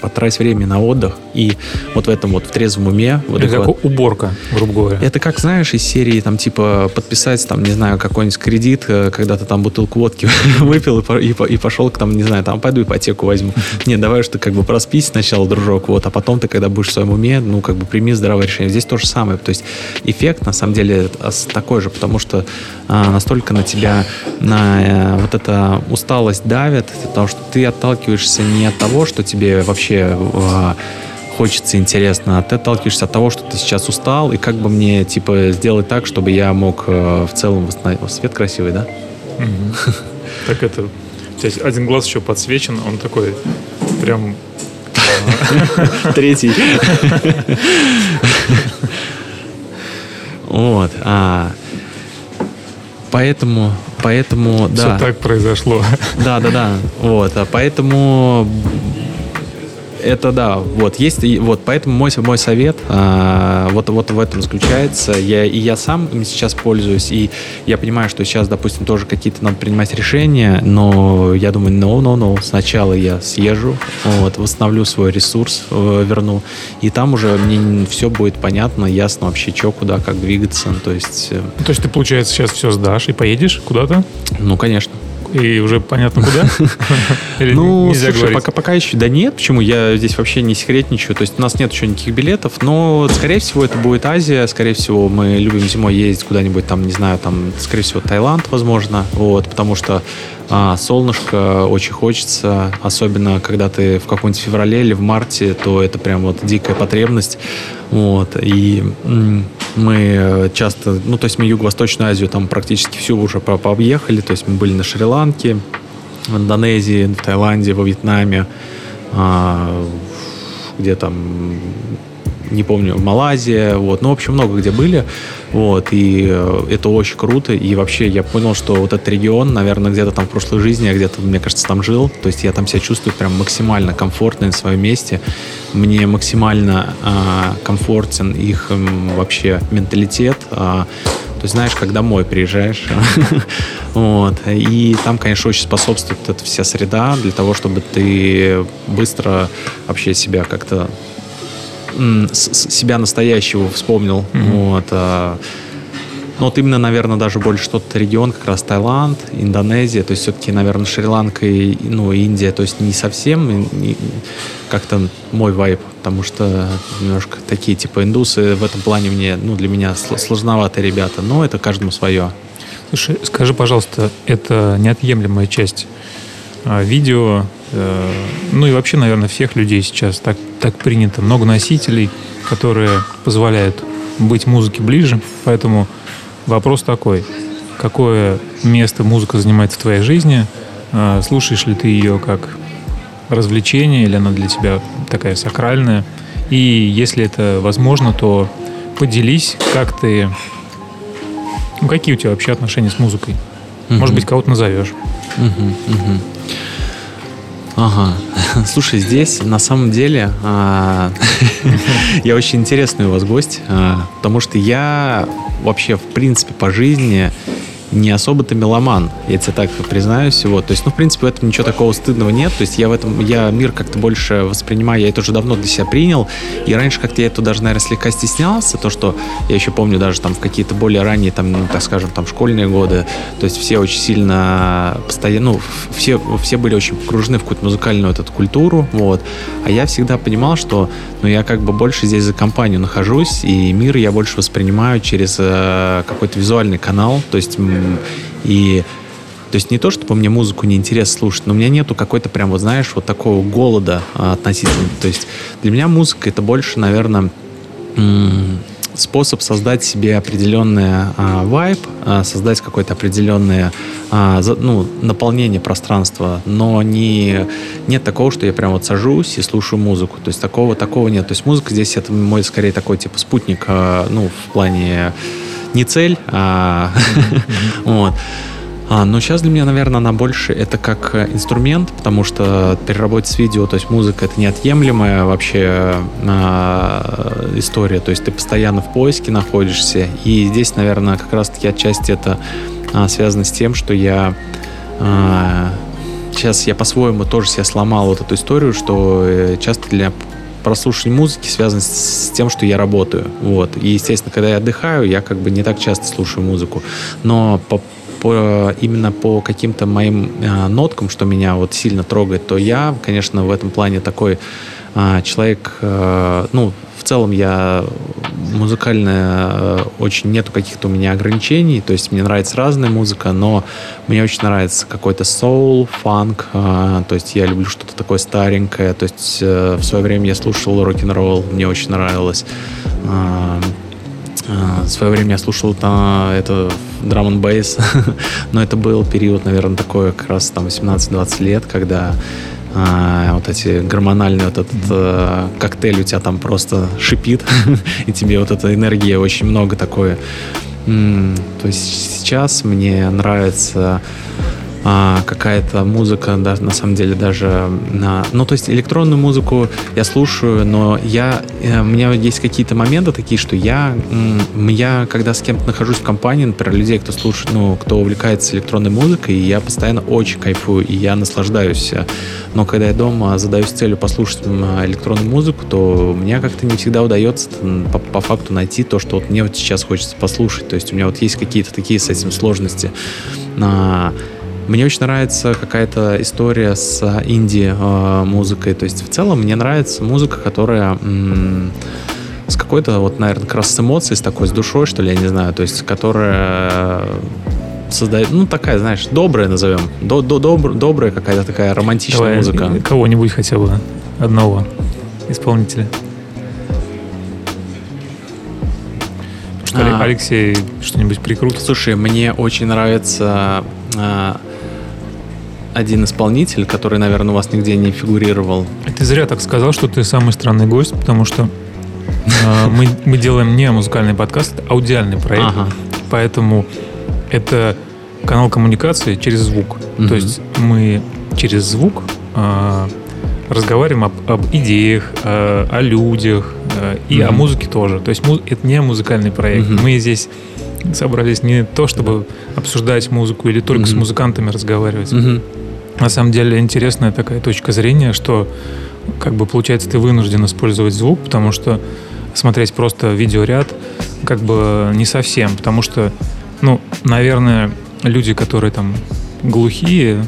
потрать время на отдых и вот в этом вот в трезвом уме. Вот это как уборка, грубо говоря. Это как, знаешь, из серии там типа подписать там, не знаю, какой-нибудь кредит, э, когда ты там бутылку водки выпил и, пошел там, не знаю, там пойду ипотеку возьму. Не, давай что как бы проспись сначала, дружок, вот, а потом ты, когда будешь в своем уме, ну, как бы прими здравое решение. Здесь то же самое. То есть эффект, на самом деле, такой же, потому что а, настолько на тебя на а, вот эта усталость давит, потому что ты отталкиваешься не от того, что тебе вообще а, хочется интересно, а ты отталкиваешься от того, что ты сейчас устал, и как бы мне, типа, сделать так, чтобы я мог э, в целом восстановить... Свет красивый, да? Так это... У тебя один глаз еще подсвечен, он такой прям... Третий. Вот. А, поэтому, поэтому, да. Все так произошло. Да, да, да. Вот. А поэтому это да, вот есть, вот поэтому мой мой совет а, вот вот в этом заключается. Я и я сам им сейчас пользуюсь, и я понимаю, что сейчас, допустим, тоже какие-то надо принимать решения, но я думаю, no, no, no, сначала я съезжу, вот, восстановлю свой ресурс, э, верну, и там уже мне все будет понятно, ясно вообще, что, куда, как двигаться, то есть. Э, то есть ты, получается, сейчас все сдашь и поедешь куда-то? Ну, конечно и уже понятно куда? ну, слушай, пока, пока еще, да нет, почему, я здесь вообще не секретничаю, то есть у нас нет еще никаких билетов, но, скорее всего, это будет Азия, скорее всего, мы любим зимой ездить куда-нибудь там, не знаю, там, скорее всего, Таиланд, возможно, вот, потому что а, солнышко очень хочется, особенно когда ты в каком-нибудь феврале или в марте, то это прям вот дикая потребность. Вот, и мы часто, ну, то есть мы Юго-Восточную Азию там практически всю уже пообъехали, то есть мы были на Шри-Ланке, в Индонезии, в Таиланде, во Вьетнаме, а, где там не помню, Малайзия, вот, ну, в общем, много где были, вот, и э, это очень круто, и вообще я понял, что вот этот регион, наверное, где-то там в прошлой жизни я где-то, мне кажется, там жил, то есть я там себя чувствую прям максимально комфортно на своем месте, мне максимально э, комфортен их э, вообще менталитет, э, то есть знаешь, как домой приезжаешь. вот. И там, конечно, очень способствует эта вся среда для того, чтобы ты быстро вообще себя как-то себя настоящего вспомнил. Mm-hmm. Вот, а, Ну вот именно, наверное, даже больше тот регион, как раз Таиланд, Индонезия, то есть все-таки, наверное, Шри-Ланка и ну, Индия, то есть не совсем как-то мой вайб, потому что немножко такие типа индусы в этом плане мне, ну для меня сложноватые ребята, но это каждому свое. Слушай, скажи, пожалуйста, это неотъемлемая часть а, видео, э, ну и вообще, наверное, всех людей сейчас так, так принято. Много носителей, которые позволяют быть музыке ближе, поэтому вопрос такой, какое место музыка занимает в твоей жизни, а, слушаешь ли ты ее как развлечение или она для тебя такая сакральная, и если это возможно, то поделись, как ты ну, какие у тебя вообще отношения с музыкой? Угу. Может быть, кого-то назовешь. Угу, угу. Ага. Слушай, здесь на самом деле а, я очень интересный у вас гость, а, потому что я вообще в принципе по жизни не особо-то меломан, я тебе так признаюсь. Вот. То есть, ну, в принципе, в этом ничего такого стыдного нет. То есть я в этом, я мир как-то больше воспринимаю, я это уже давно для себя принял. И раньше как-то я это даже, наверное, слегка стеснялся, то, что я еще помню даже там в какие-то более ранние, там, ну, так скажем, там, школьные годы, то есть все очень сильно постоянно, ну, все, все были очень погружены в какую-то музыкальную эту культуру, вот. А я всегда понимал, что, ну, я как бы больше здесь за компанию нахожусь, и мир я больше воспринимаю через э, какой-то визуальный канал, то есть и то есть не то, чтобы мне музыку не интересно слушать, но у меня нету какой-то прям, вот знаешь, вот такого голода а, относительно. То есть для меня музыка это больше, наверное, способ создать себе определенный а, вайб, а, создать какое-то определенное а, за, ну, наполнение пространства, но не, нет такого, что я прям вот сажусь и слушаю музыку. То есть такого, такого нет. То есть музыка здесь это мой скорее такой типа спутник, а, ну, в плане не цель, а вот. А, но сейчас для меня, наверное, она больше это как инструмент, потому что при работе с видео, то есть музыка это неотъемлемая вообще а, история, то есть ты постоянно в поиске находишься, и здесь, наверное, как раз-таки отчасти это а, связано с тем, что я а, сейчас я по-своему тоже себя сломал вот эту историю, что э, часто для прослушивание музыки связано с тем, что я работаю. Вот. И, естественно, когда я отдыхаю, я как бы не так часто слушаю музыку. Но по, по, именно по каким-то моим э, ноткам, что меня вот сильно трогает, то я, конечно, в этом плане такой человек, э, ну, в целом я музыкально э, очень нету каких-то у меня ограничений, то есть мне нравится разная музыка, но мне очень нравится какой-то соул, фанк, э, то есть я люблю что-то такое старенькое, то есть э, в свое время я слушал рок-н-ролл, мне очень нравилось. В свое время я слушал там, это драм бейс, но это был период, наверное, такой как раз там 18-20 лет, когда а, вот эти гормональные, вот этот а, коктейль у тебя там просто шипит, и тебе вот эта энергия очень много такое. То есть сейчас мне нравится а, какая-то музыка, да, на самом деле даже, на, ну то есть электронную музыку я слушаю, но я, э, у меня есть какие-то моменты такие, что я, я когда с кем-то нахожусь в компании, например, людей, кто слушает, ну, кто увлекается электронной музыкой, я постоянно очень кайфую, и я наслаждаюсь. Но когда я дома задаюсь целью послушать электронную музыку, то мне как-то не всегда удается по, по факту найти то, что вот мне вот сейчас хочется послушать. То есть у меня вот есть какие-то такие с этим сложности. Мне очень нравится какая-то история с инди-музыкой. То есть в целом мне нравится музыка, которая с какой-то, вот, наверное, как раз с эмоцией, с такой, с душой, что ли, я не знаю. То есть которая создает, ну, такая, знаешь, добрая назовем. До, до, добр, добрая какая-то такая романтичная Давай музыка. Кого-нибудь хотя бы, одного исполнителя. Что, а, Алексей что-нибудь прикрутит? Слушай, мне очень нравится а, один исполнитель, который, наверное, у вас нигде не фигурировал. Ты зря так сказал, что ты самый странный гость, потому что э, мы, мы делаем не музыкальный подкаст, а аудиальный проект. Ага. Поэтому это канал коммуникации через звук. Угу. То есть мы через звук э, разговариваем об, об идеях, э, о людях э, и угу. о музыке тоже. То есть муз, это не музыкальный проект. Угу. Мы здесь собрались не то, чтобы обсуждать музыку или только угу. с музыкантами разговаривать. Угу. На самом деле интересная такая точка зрения, что как бы получается ты вынужден использовать звук, потому что смотреть просто видеоряд как бы не совсем, потому что ну, наверное, люди, которые там глухие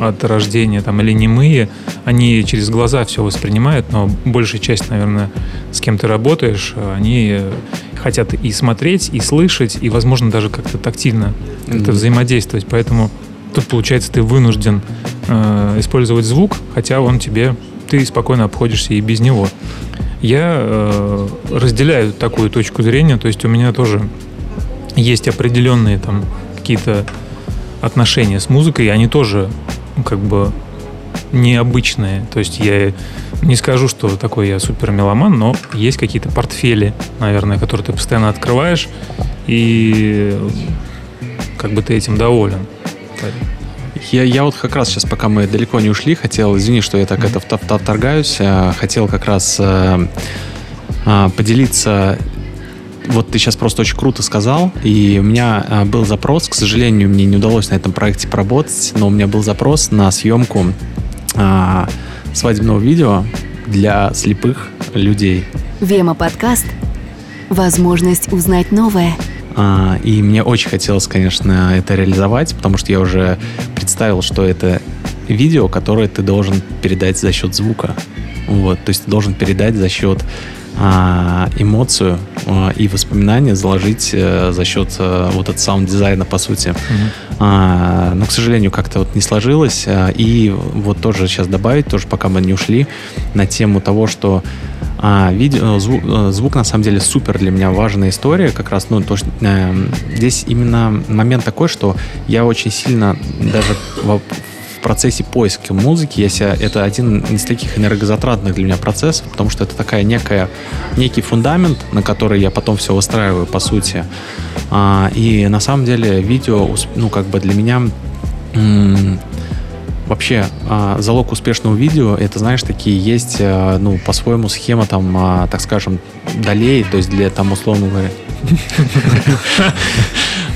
от рождения там или немые, они через глаза все воспринимают, но большая часть, наверное, с кем ты работаешь, они хотят и смотреть, и слышать, и, возможно, даже как-то тактильно как-то mm-hmm. взаимодействовать. Поэтому тут, получается, ты вынужден э, использовать звук, хотя он тебе, ты спокойно обходишься и без него. Я э, разделяю такую точку зрения, то есть у меня тоже есть определенные там какие-то отношения с музыкой, они тоже ну, как бы необычные. То есть я не скажу, что такой я супер меломан, но есть какие-то портфели, наверное, которые ты постоянно открываешь, и как бы ты этим доволен. Я, я вот как раз сейчас, пока мы далеко не ушли, хотел, извини, что я так mm-hmm. это вторгаюсь, а, хотел как раз а, а, поделиться вот ты сейчас просто очень круто сказал, и у меня а, был запрос, к сожалению, мне не удалось на этом проекте поработать, но у меня был запрос на съемку а, свадебного видео для слепых людей. Вема подкаст. Возможность узнать новое. А, и мне очень хотелось, конечно, это реализовать, потому что я уже представил, что это видео, которое ты должен передать за счет звука. Вот, то есть ты должен передать за счет а, эмоцию а, и воспоминания заложить а, за счет а, вот этого саунд-дизайна, по сути. Mm-hmm. Но, к сожалению, как-то вот не сложилось. И вот тоже сейчас добавить, тоже пока мы не ушли, на тему того, что а, видео, звук, звук на самом деле супер для меня важная история, как раз, ну, то, что, э, здесь именно момент такой, что я очень сильно даже в, в процессе поиска музыки, я себя, это один из таких энергозатратных для меня процессов, потому что это такая некая, некий фундамент, на который я потом все выстраиваю, по сути. А, и на самом деле видео, ну, как бы для меня вообще а, залог успешного видео это знаешь такие есть а, ну по-своему схема там а, так скажем долей то есть для там условно говоря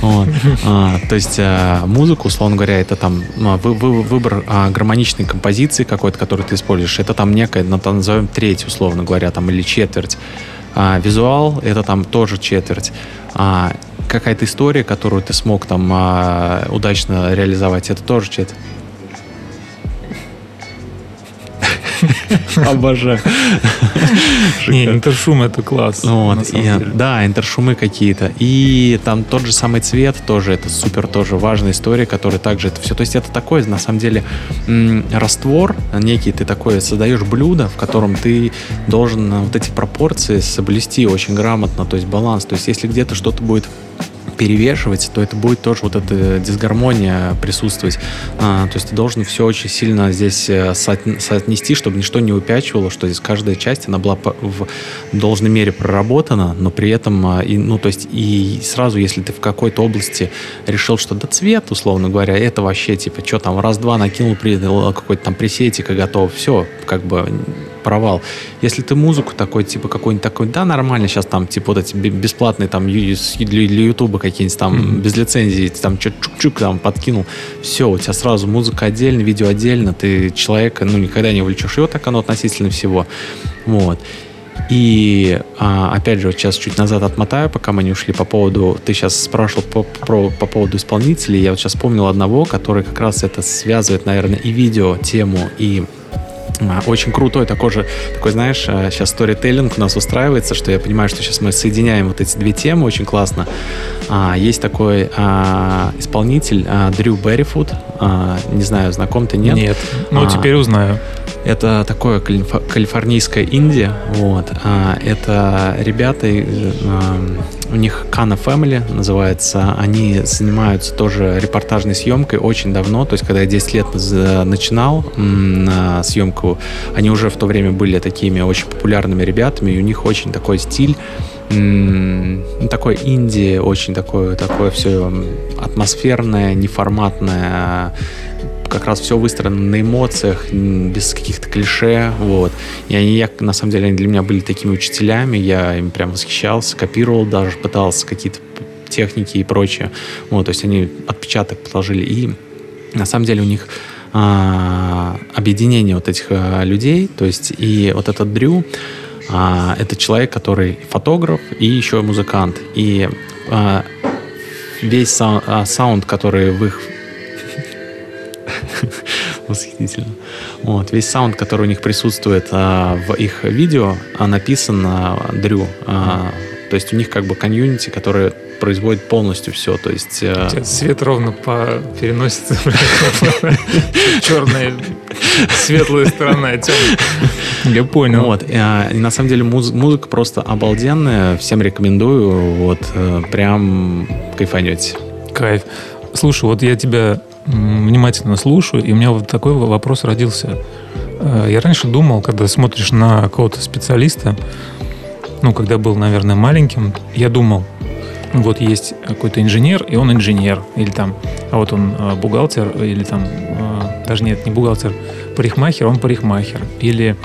Вот. А, то есть а, музыку, условно говоря, это там а, вы, вы, выбор а, гармоничной композиции какой-то, которую ты используешь, это там некая, ну, там, назовем треть, условно говоря, там, или четверть. А, визуал — это там тоже четверть. А, какая-то история, которую ты смог там а, удачно реализовать, это тоже четверть. Обожаю. Не, интершум это класс. Вот, и, да, интершумы какие-то. И там тот же самый цвет тоже, это супер тоже важная история, которая также это все. То есть это такой, на самом деле, раствор некий, ты такой создаешь блюдо, в котором ты должен вот эти пропорции соблюсти очень грамотно, то есть баланс. То есть если где-то что-то будет перевешивать, то это будет тоже вот эта дисгармония присутствовать. А, то есть ты должен все очень сильно здесь э, соотнести, чтобы ничто не упячивало, что здесь каждая часть, она была в должной мере проработана, но при этом, а, и, ну, то есть и сразу, если ты в какой-то области решил, что да цвет, условно говоря, это вообще, типа, что там, раз-два накинул какой-то там пресетик и готов, все, как бы провал. Если ты музыку такой, типа какой-нибудь такой, да, нормально, сейчас там, типа вот эти бесплатные там для, Ютуба какие-нибудь там mm-hmm. без лицензии, там что чук-чук там подкинул, все, у тебя сразу музыка отдельно, видео отдельно, ты человека, ну, никогда не увлечешь его, так оно относительно всего. Вот. И а, опять же, вот сейчас чуть назад отмотаю, пока мы не ушли по поводу... Ты сейчас спрашивал по, про, по поводу исполнителей. Я вот сейчас вспомнил одного, который как раз это связывает, наверное, и видео тему, и очень крутой такой же, такой, знаешь, сейчас а, сторителлинг у нас устраивается, что я понимаю, что сейчас мы соединяем вот эти две темы очень классно. А, есть такой а, исполнитель а, Дрю Беррифуд, а, не знаю, знаком ты, нет? Нет, ну а, теперь узнаю. Это такое калифорнийское Индия, вот. А, это ребята, у них Kana Family называется, они занимаются тоже репортажной съемкой очень давно, то есть когда я 10 лет начинал на съемку, они уже в то время были такими очень популярными ребятами, и у них очень такой стиль, такой Индии, очень такое, такое все атмосферное, неформатное, как раз все выстроено на эмоциях, без каких-то клише, вот. И они, я, на самом деле, они для меня были такими учителями, я им прям восхищался, копировал даже, пытался какие-то техники и прочее. Вот, то есть они отпечаток положили. И на самом деле у них а, объединение вот этих а, людей, то есть и вот этот Дрю, а, это человек, который фотограф и еще музыкант. И а, весь сау- а, саунд, который в их восхитительно. Вот, весь саунд, который у них присутствует а, в их видео, а, написан а, Дрю. А, то есть у них как бы комьюнити, которое производит полностью все. То есть... э, У тебя свет ровно по переносится. Черная, светлая сторона, темная. Я понял. Вот, и, а, и на самом деле муз- музыка просто обалденная, всем рекомендую, вот, э, прям кайфанете. Кайф. Слушай, вот я тебя внимательно слушаю, и у меня вот такой вопрос родился. Э, Я раньше думал, когда смотришь на какого-то специалиста, ну, когда был, наверное, маленьким, я думал, вот есть какой-то инженер, и он инженер, или там, а вот он э, бухгалтер, или там, э, даже нет, не бухгалтер, парикмахер, он парикмахер, или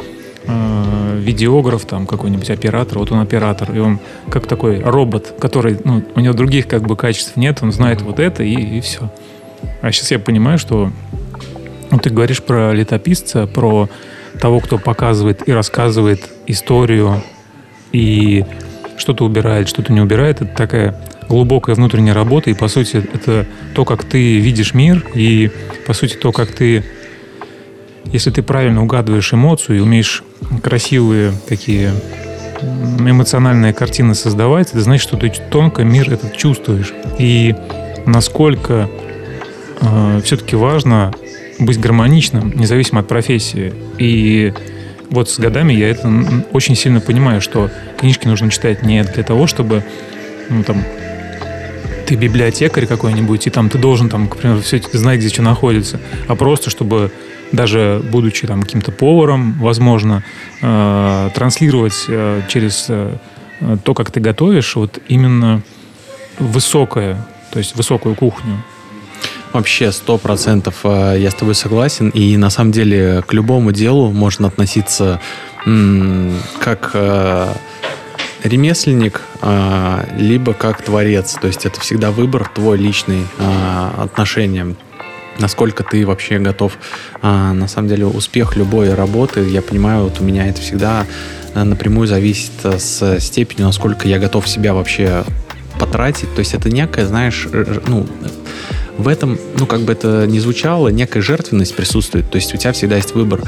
видеограф, там какой-нибудь оператор, вот он оператор, и он как такой робот, который, ну, у него других как бы качеств нет, он знает вот это и, и все. А сейчас я понимаю, что ну, ты говоришь про летописца, про того, кто показывает и рассказывает историю, и что-то убирает, что-то не убирает. Это такая глубокая внутренняя работа, и, по сути, это то, как ты видишь мир, и, по сути, то, как ты если ты правильно угадываешь эмоцию и умеешь красивые такие эмоциональные картины создавать, это значит, что ты тонко мир этот чувствуешь. И насколько все-таки важно быть гармоничным, независимо от профессии. И вот с годами я это очень сильно понимаю, что книжки нужно читать не для того, чтобы ну, там, ты библиотекарь какой-нибудь, и там ты должен, там, к примеру, все знать, где что находится, а просто чтобы даже будучи там каким-то поваром, возможно, э, транслировать э, через э, то, как ты готовишь, вот именно высокое, то есть высокую кухню. Вообще, сто процентов э, я с тобой согласен. И на самом деле к любому делу можно относиться как э, ремесленник, э, либо как творец. То есть это всегда выбор твой личный э, отношение. Насколько ты вообще готов. А, на самом деле успех любой работы, я понимаю, вот у меня это всегда напрямую зависит с степенью, насколько я готов себя вообще потратить. То есть это некая, знаешь, ну, в этом, ну, как бы это ни звучало, некая жертвенность присутствует. То есть у тебя всегда есть выбор.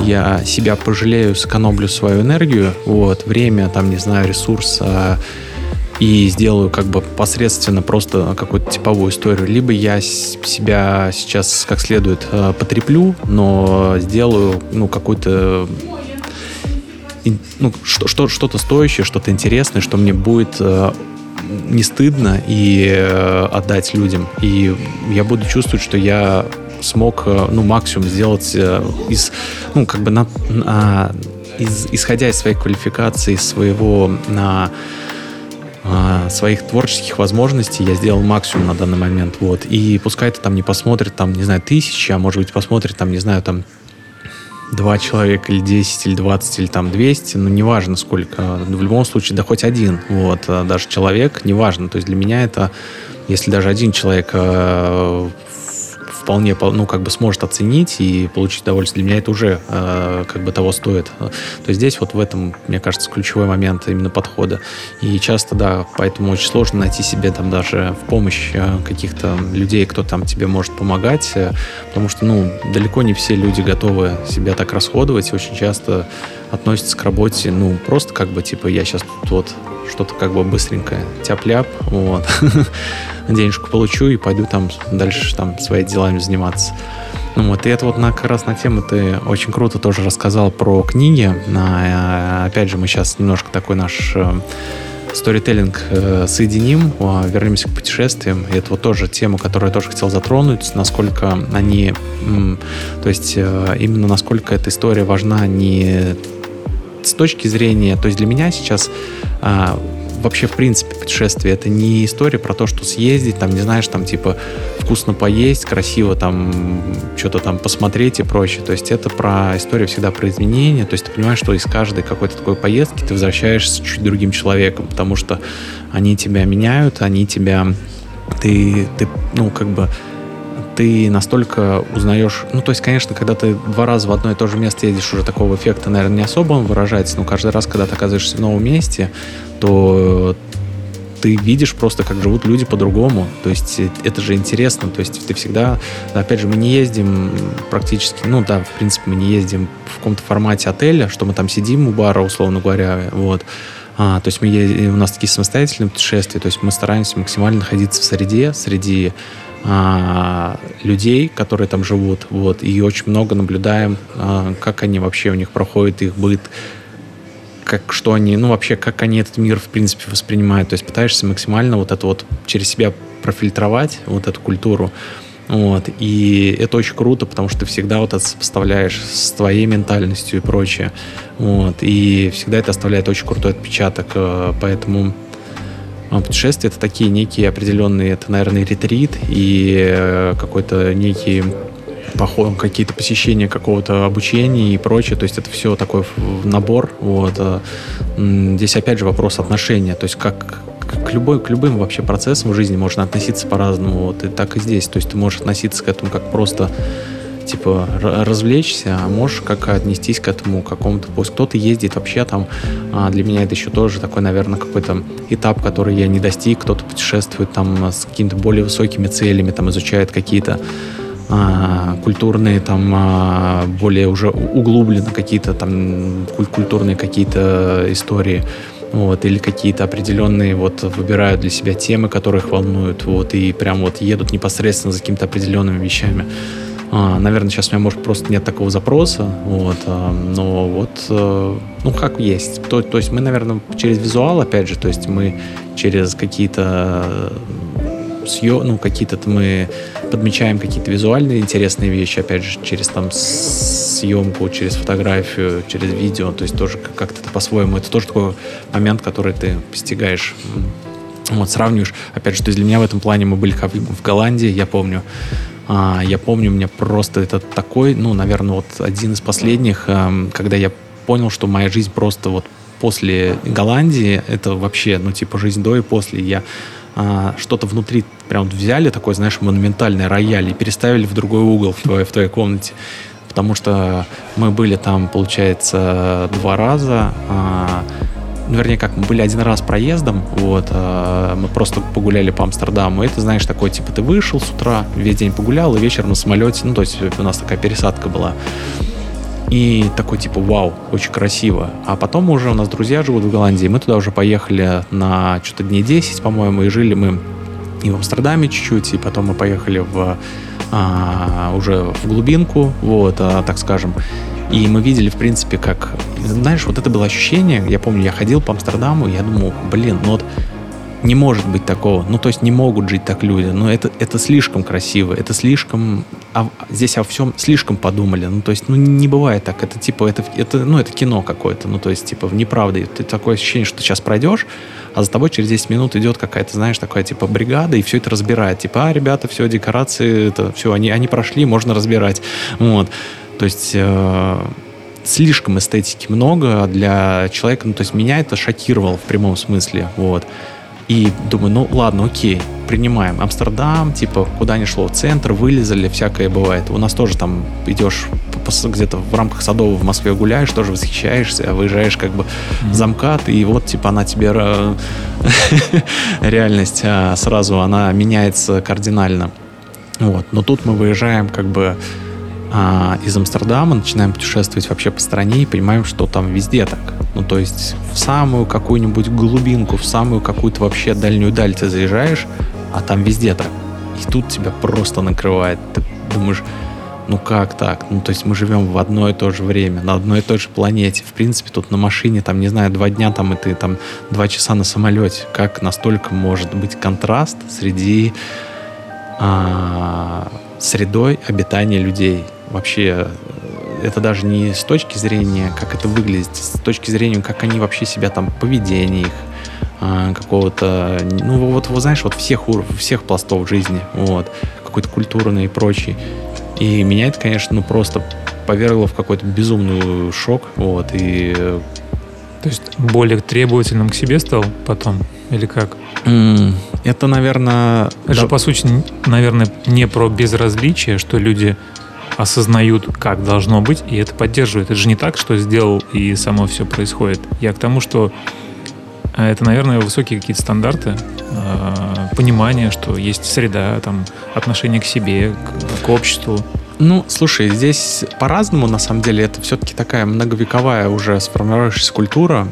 Я себя пожалею, сэкономлю свою энергию, вот, время, там, не знаю, ресурс, а, и сделаю как бы посредственно просто какую-то типовую историю. Либо я себя сейчас как следует э, потреплю, но сделаю, ну, какую-то ну, что, что, что-то стоящее, что-то интересное, что мне будет э, не стыдно и э, отдать людям. И я буду чувствовать, что я смог, э, ну, максимум сделать э, из, ну, как бы на, на- из- исходя из своей квалификации, своего на своих творческих возможностей я сделал максимум на данный момент, вот, и пускай это там не посмотрит, там, не знаю, тысячи, а может быть посмотрит, там, не знаю, там, два человека, или 10, или 20, или там 200, ну, неважно сколько, в любом случае, да хоть один, вот, а даже человек, неважно, то есть для меня это, если даже один человек э, вполне, пол- ну, как бы сможет оценить и получить удовольствие, для меня это уже э, как бы того стоит. То есть здесь вот в этом, мне кажется, ключевой момент именно подхода. И часто, да, поэтому очень сложно найти себе там даже в помощь э, каких-то людей, кто там тебе может помогать, э, потому что, ну, далеко не все люди готовы себя так расходовать, очень часто относятся к работе, ну, просто как бы, типа, я сейчас тут вот что-то как бы быстренькое, тяп-ляп, вот, денежку получу и пойду там дальше там своими делами заниматься. Ну вот, и это вот на, как раз на тему ты очень круто тоже рассказал про книги. Э, опять же, мы сейчас немножко такой наш э, сторителлинг э, соединим, э, вернемся к путешествиям. И это вот тоже тема, которую я тоже хотел затронуть, насколько они, м, то есть э, именно насколько эта история важна не с точки зрения, то есть для меня сейчас а, вообще в принципе путешествие это не история про то, что съездить, там, не знаешь, там типа вкусно поесть, красиво там что-то там посмотреть и прочее. То есть это про историю всегда про изменения. То есть ты понимаешь, что из каждой какой-то такой поездки ты возвращаешься чуть другим человеком, потому что они тебя меняют, они тебя ты, ты ну, как бы ты настолько узнаешь... Ну, то есть, конечно, когда ты два раза в одно и то же место едешь, уже такого эффекта, наверное, не особо он выражается, но каждый раз, когда ты оказываешься в новом месте, то ты видишь просто, как живут люди по-другому. То есть э, это же интересно. То есть ты всегда, опять же, мы не ездим практически, ну да, в принципе, мы не ездим в каком-то формате отеля, что мы там сидим у бара, условно говоря, вот. А, то есть мы, у нас такие самостоятельные путешествия, то есть мы стараемся максимально находиться в среде, среди а, людей, которые там живут, вот, и очень много наблюдаем, а, как они вообще у них проходит их быт, как что они, ну вообще, как они этот мир в принципе воспринимают. То есть пытаешься максимально вот это вот через себя профильтровать, вот эту культуру. Вот. И это очень круто, потому что ты всегда вот это сопоставляешь с твоей ментальностью и прочее. Вот. И всегда это оставляет очень крутой отпечаток. Э, поэтому путешествия это такие некие определенные, это, наверное, ретрит и э, какой-то некий поход, какие-то посещения какого-то обучения и прочее. То есть это все такой набор. Вот. Э, здесь опять же вопрос отношения. То есть как, к, любой, к любым вообще процессам в жизни можно относиться по-разному. Вот и так и здесь. То есть ты можешь относиться к этому как просто типа развлечься, а можешь как отнестись к этому какому-то пусть кто-то ездит вообще там а для меня это еще тоже такой наверное какой-то этап который я не достиг кто-то путешествует там с какими-то более высокими целями там изучает какие-то а, культурные там а, более уже углубленно какие-то там культурные какие-то истории вот, или какие-то определенные вот выбирают для себя темы, которые их волнуют, вот, и прям вот едут непосредственно за какими-то определенными вещами. А, наверное, сейчас у меня, может, просто нет такого запроса, вот, а, но вот, а, ну, как есть. То, то есть мы, наверное, через визуал, опять же, то есть мы через какие-то съем, ну, какие-то мы подмечаем какие-то визуальные интересные вещи, опять же, через там съемку, через фотографию, через видео, то есть тоже как-то это по-своему, это тоже такой момент, который ты постигаешь вот, сравниваешь, опять же, то есть для меня в этом плане мы были в Голландии, я помню, а, я помню, у меня просто это такой, ну, наверное, вот один из последних, эм, когда я понял, что моя жизнь просто вот после Голландии, это вообще, ну, типа, жизнь до и после, я а, что-то внутри прям взяли, такой, знаешь, монументальный рояль и переставили в другой угол в твоей, в твоей комнате. Потому что мы были там, получается, два раза. А, вернее, как, мы были один раз проездом, вот, а, мы просто погуляли по Амстердаму, и ты знаешь, такой, типа, ты вышел с утра, весь день погулял, и вечером на самолете, ну, то есть у нас такая пересадка была. И такой типа, вау, очень красиво. А потом уже у нас друзья живут в Голландии. Мы туда уже поехали на что-то дней 10, по-моему, и жили мы и в Амстердаме чуть-чуть, и потом мы поехали в а, уже в глубинку, вот, а, так скажем. И мы видели, в принципе, как, знаешь, вот это было ощущение, я помню, я ходил по Амстердаму, я думал, блин, ну вот не может быть такого. Ну, то есть не могут жить так люди. Но это, это слишком красиво, это слишком... А, здесь о всем слишком подумали. Ну, то есть, ну, не бывает так. Это типа, это, это, ну, это кино какое-то. Ну, то есть, типа, неправда. Ты такое ощущение, что ты сейчас пройдешь, а за тобой через 10 минут идет какая-то, знаешь, такая, типа, бригада, и все это разбирает. Типа, а, ребята, все, декорации, это все, они, они прошли, можно разбирать. Вот. То есть... Э, слишком эстетики много для человека, ну, то есть меня это шокировало в прямом смысле, вот. И думаю, ну ладно, окей, принимаем. Амстердам, типа, куда ни шло, центр, вылезали, всякое бывает. У нас тоже там идешь где-то в рамках Садового в Москве гуляешь, тоже восхищаешься, выезжаешь как бы mm-hmm. замкат, и вот, типа, она тебе реальность а, сразу, она меняется кардинально. Вот. Но тут мы выезжаем как бы а, из Амстердама, начинаем путешествовать вообще по стране и понимаем, что там везде так. Ну, то есть в самую какую-нибудь глубинку, в самую какую-то вообще дальнюю даль ты заезжаешь, а там везде так. И тут тебя просто накрывает. Ты думаешь, ну как так? Ну, то есть мы живем в одно и то же время, на одной и той же планете. В принципе, тут на машине, там, не знаю, два дня, там, и ты там два часа на самолете. Как настолько может быть контраст среди а, средой обитания людей? Вообще э, это даже не с точки зрения, как это выглядит, с точки зрения, как они вообще себя там, поведение их, а, какого-то, ну вот, вы знаешь, вот всех уровней, всех пластов жизни, вот, какой-то культурный и прочий. И меня это, конечно, ну просто повергло в какой-то безумный шок, вот, и... То есть более требовательным к себе стал потом, или как? Это, наверное... Это да. же, по сути, наверное, не про безразличие, что люди осознают, как должно быть, и это поддерживают. Это же не так, что сделал, и само все происходит. Я к тому, что А это, наверное, высокие какие-то стандарты, э, понимание, что есть среда, там, отношение к себе, к, к обществу. Ну, слушай, здесь по-разному, на самом деле, это все-таки такая многовековая уже сформировавшаяся культура.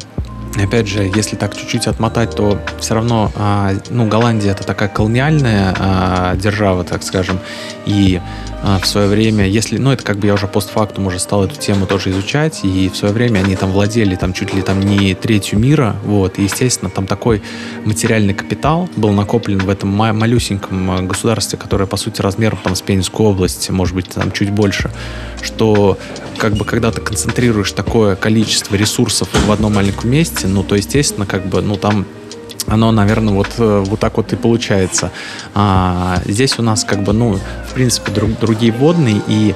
Опять же, если так чуть-чуть отмотать, то все равно, а, ну, Голландия это такая колониальная а, держава, так скажем, и а, в свое время, если, ну, это как бы я уже постфактум уже стал эту тему тоже изучать, и в свое время они там владели там чуть ли там не третью мира, вот, и, естественно, там такой материальный капитал был накоплен в этом малюсеньком государстве, которое, по сути, размером там с Пензенскую область, может быть, там чуть больше, что как бы когда ты концентрируешь такое количество ресурсов в одном маленьком месте, ну, то, естественно, как бы, ну, там оно, наверное, вот, э, вот так вот и получается. А, здесь у нас как бы, ну, в принципе, друг, другие водные и...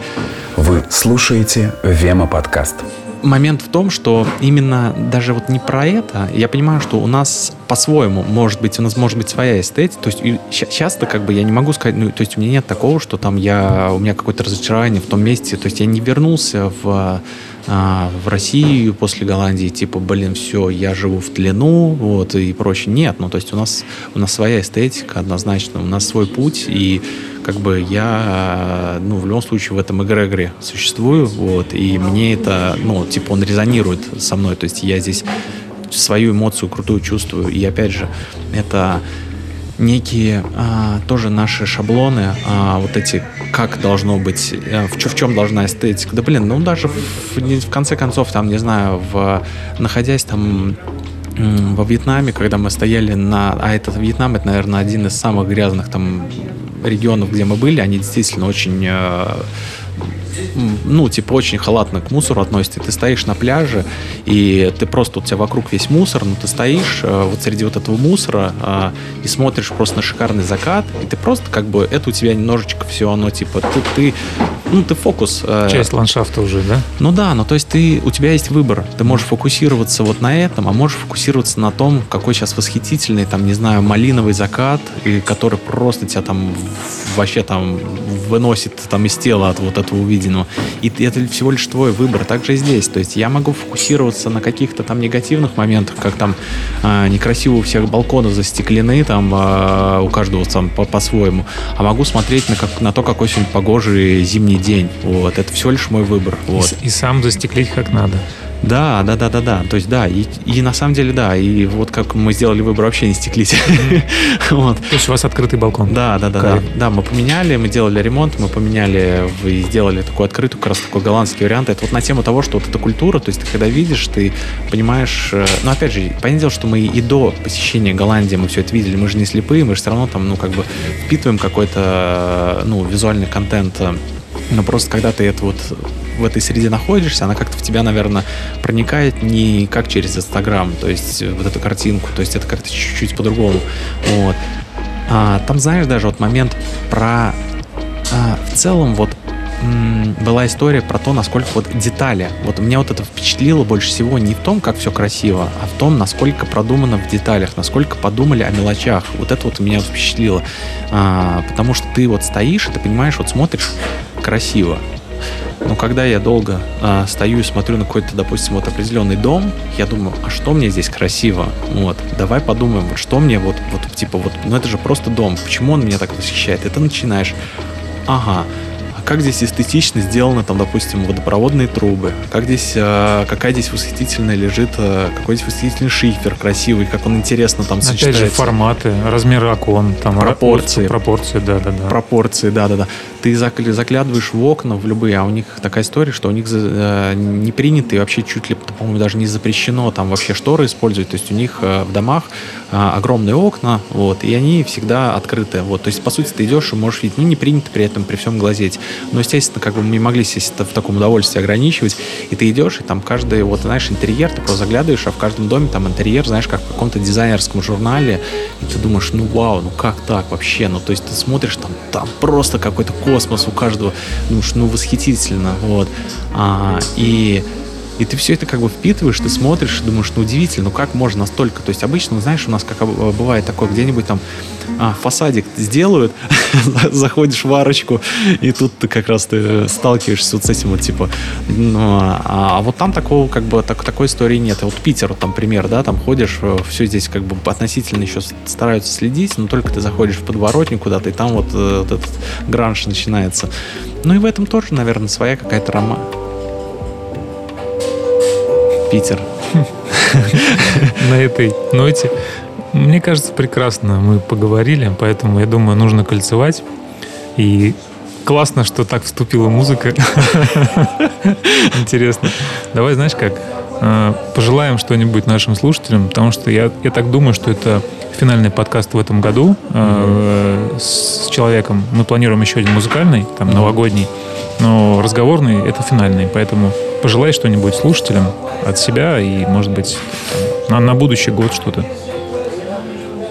Вы слушаете Вема подкаст. Момент в том, что именно даже вот не про это, я понимаю, что у нас по-своему, может быть, у нас может быть своя эстетика, то есть часто как бы я не могу сказать, ну, то есть у меня нет такого, что там я, у меня какое-то разочарование в том месте, то есть я не вернулся в а, в Россию после Голландии, типа, блин, все, я живу в тлену, вот, и прочее. Нет, ну, то есть у нас, у нас своя эстетика однозначно, у нас свой путь, и как бы я, ну, в любом случае в этом эгрегоре существую, вот, и мне это, ну, типа, он резонирует со мной, то есть я здесь свою эмоцию крутую чувствую, и опять же, это некие а, тоже наши шаблоны, а, вот эти, как должно быть, а, в, в чем должна эстетика. Да блин, ну даже в, в конце концов, там, не знаю, в, находясь там во Вьетнаме, когда мы стояли на... А этот Вьетнам, это, наверное, один из самых грязных там регионов, где мы были. Они действительно очень э, ну, типа, очень халатно к мусору относится. Ты стоишь на пляже, и ты просто, у тебя вокруг весь мусор, но ты стоишь э, вот среди вот этого мусора э, и смотришь просто на шикарный закат, и ты просто как бы, это у тебя немножечко все, оно типа, ты, ты ну, ты фокус. Э, Часть ландшафта уже, да? Ну да, ну то есть ты, у тебя есть выбор. Ты можешь фокусироваться вот на этом, а можешь фокусироваться на том, какой сейчас восхитительный, там, не знаю, малиновый закат, и который просто тебя там вообще там выносит там из тела от вот этого увиденного. И это всего лишь твой выбор. Также и здесь. То есть я могу фокусироваться на каких-то там негативных моментах, как там э, некрасиво у всех балконов застеклены, там э, у каждого там по- по-своему. А могу смотреть на, как, на то, какой сегодня погожий зимний день. Вот. Это всего лишь мой выбор. Вот. И, и сам застеклить как надо. Да, да, да, да, да. То есть, да, и, и на самом деле, да, и вот как мы сделали выбор вообще не стеклить. вот. То есть у вас открытый балкон? Да, да, да, да. Да, мы поменяли, мы делали ремонт, мы поменяли и сделали такой открытый, как раз такой голландский вариант. Это вот на тему того, что вот эта культура, то есть ты когда видишь, ты понимаешь, э, ну, опять же, понятное дело, что мы и до посещения Голландии мы все это видели, мы же не слепые, мы же все равно там, ну, как бы впитываем какой-то, ну, визуальный контент но просто когда ты это вот в этой среде находишься, она как-то в тебя, наверное, проникает не как через Инстаграм, то есть вот эту картинку, то есть это как-то чуть-чуть по-другому. Вот. А, там, знаешь, даже вот момент про... А, в целом вот была история про то, насколько вот детали. Вот меня вот это впечатлило больше всего не в том, как все красиво, а в том, насколько продумано в деталях, насколько подумали о мелочах. Вот это вот меня впечатлило. А, потому что ты вот стоишь, и ты понимаешь, вот смотришь красиво. Но когда я долго а, стою и смотрю на какой-то, допустим, вот определенный дом, я думаю, а что мне здесь красиво? Вот, давай подумаем, вот что мне вот, вот типа вот, ну это же просто дом, почему он меня так восхищает? И ты начинаешь, ага, как здесь эстетично сделаны, там, допустим, водопроводные трубы, как здесь, э, какая здесь восхитительная лежит, э, какой здесь восхитительный шифер красивый, как он интересно там Опять сочетается. же, форматы, размеры окон, там, пропорции. Пропорции, да, да, да. Пропорции, да, да, да. Ты заглядываешь в окна, в любые, а у них такая история, что у них э, не принято и вообще чуть ли, по-моему, даже не запрещено там вообще шторы использовать. То есть у них в домах э, огромные окна, вот, и они всегда открыты. Вот, то есть, по сути, ты идешь и можешь видеть, ну, не принято при этом при всем глазеть. Но, естественно, как бы мы не могли себя в таком удовольствии ограничивать. И ты идешь, и там каждый, вот, знаешь, интерьер, ты просто заглядываешь, а в каждом доме там интерьер, знаешь, как в каком-то дизайнерском журнале, и ты думаешь, ну, вау, ну как так вообще? Ну, то есть ты смотришь, там, там просто какой-то космос у каждого, думаешь, ну, восхитительно, вот. А, и И ты все это как бы впитываешь, ты смотришь и думаешь, ну удивительно, ну как можно настолько. То есть обычно, знаешь, у нас как бывает такое, где-нибудь там а, фасадик сделают, заходишь в арочку, и тут ты как раз ты сталкиваешься вот с этим вот типа. Ну, а, а вот там такого как бы так, такой истории нет. И вот Питер, вот там пример, да, там ходишь, э, все здесь как бы относительно еще стараются следить, но только ты заходишь в подворотню куда-то, и там вот, э, вот этот гранж начинается. Ну и в этом тоже, наверное, своя какая-то рома. Питер. На этой ноте мне кажется, прекрасно мы поговорили, поэтому, я думаю, нужно кольцевать. И классно, что так вступила музыка. Интересно. Давай, знаешь как, э, пожелаем что-нибудь нашим слушателям, потому что я, я так думаю, что это финальный подкаст в этом году э, с человеком. Мы планируем еще один музыкальный, там, новогодний, но разговорный — это финальный, поэтому пожелай что-нибудь слушателям от себя и, может быть, там, на, на будущий год что-то.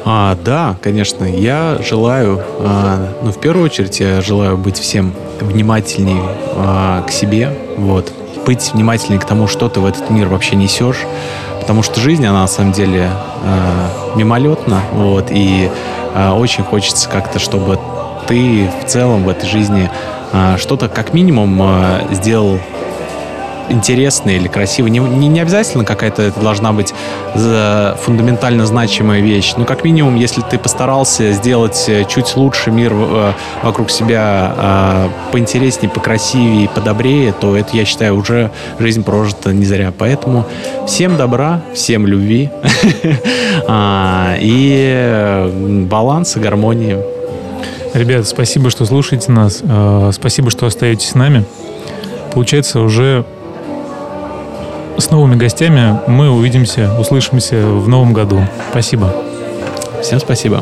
А, да, конечно. Я желаю, а, ну, в первую очередь, я желаю быть всем внимательнее а, к себе, вот. Быть внимательнее к тому, что ты в этот мир вообще несешь, потому что жизнь, она на самом деле а, мимолетна, вот, и а, очень хочется как-то, чтобы ты в целом в этой жизни что-то как минимум а, сделал интересно или красиво. Не, не, не обязательно какая-то это должна быть фундаментально значимая вещь. Ну, как минимум, если ты постарался сделать э, чуть лучше мир э, вокруг себя э, поинтереснее, покрасивее, подобрее, то это, я считаю, уже жизнь прожита не зря. Поэтому всем добра, всем любви а, и баланса, гармонии. Ребят, спасибо, что слушаете нас. Спасибо, что остаетесь с нами. Получается, уже с новыми гостями мы увидимся, услышимся в новом году. Спасибо. Всем спасибо.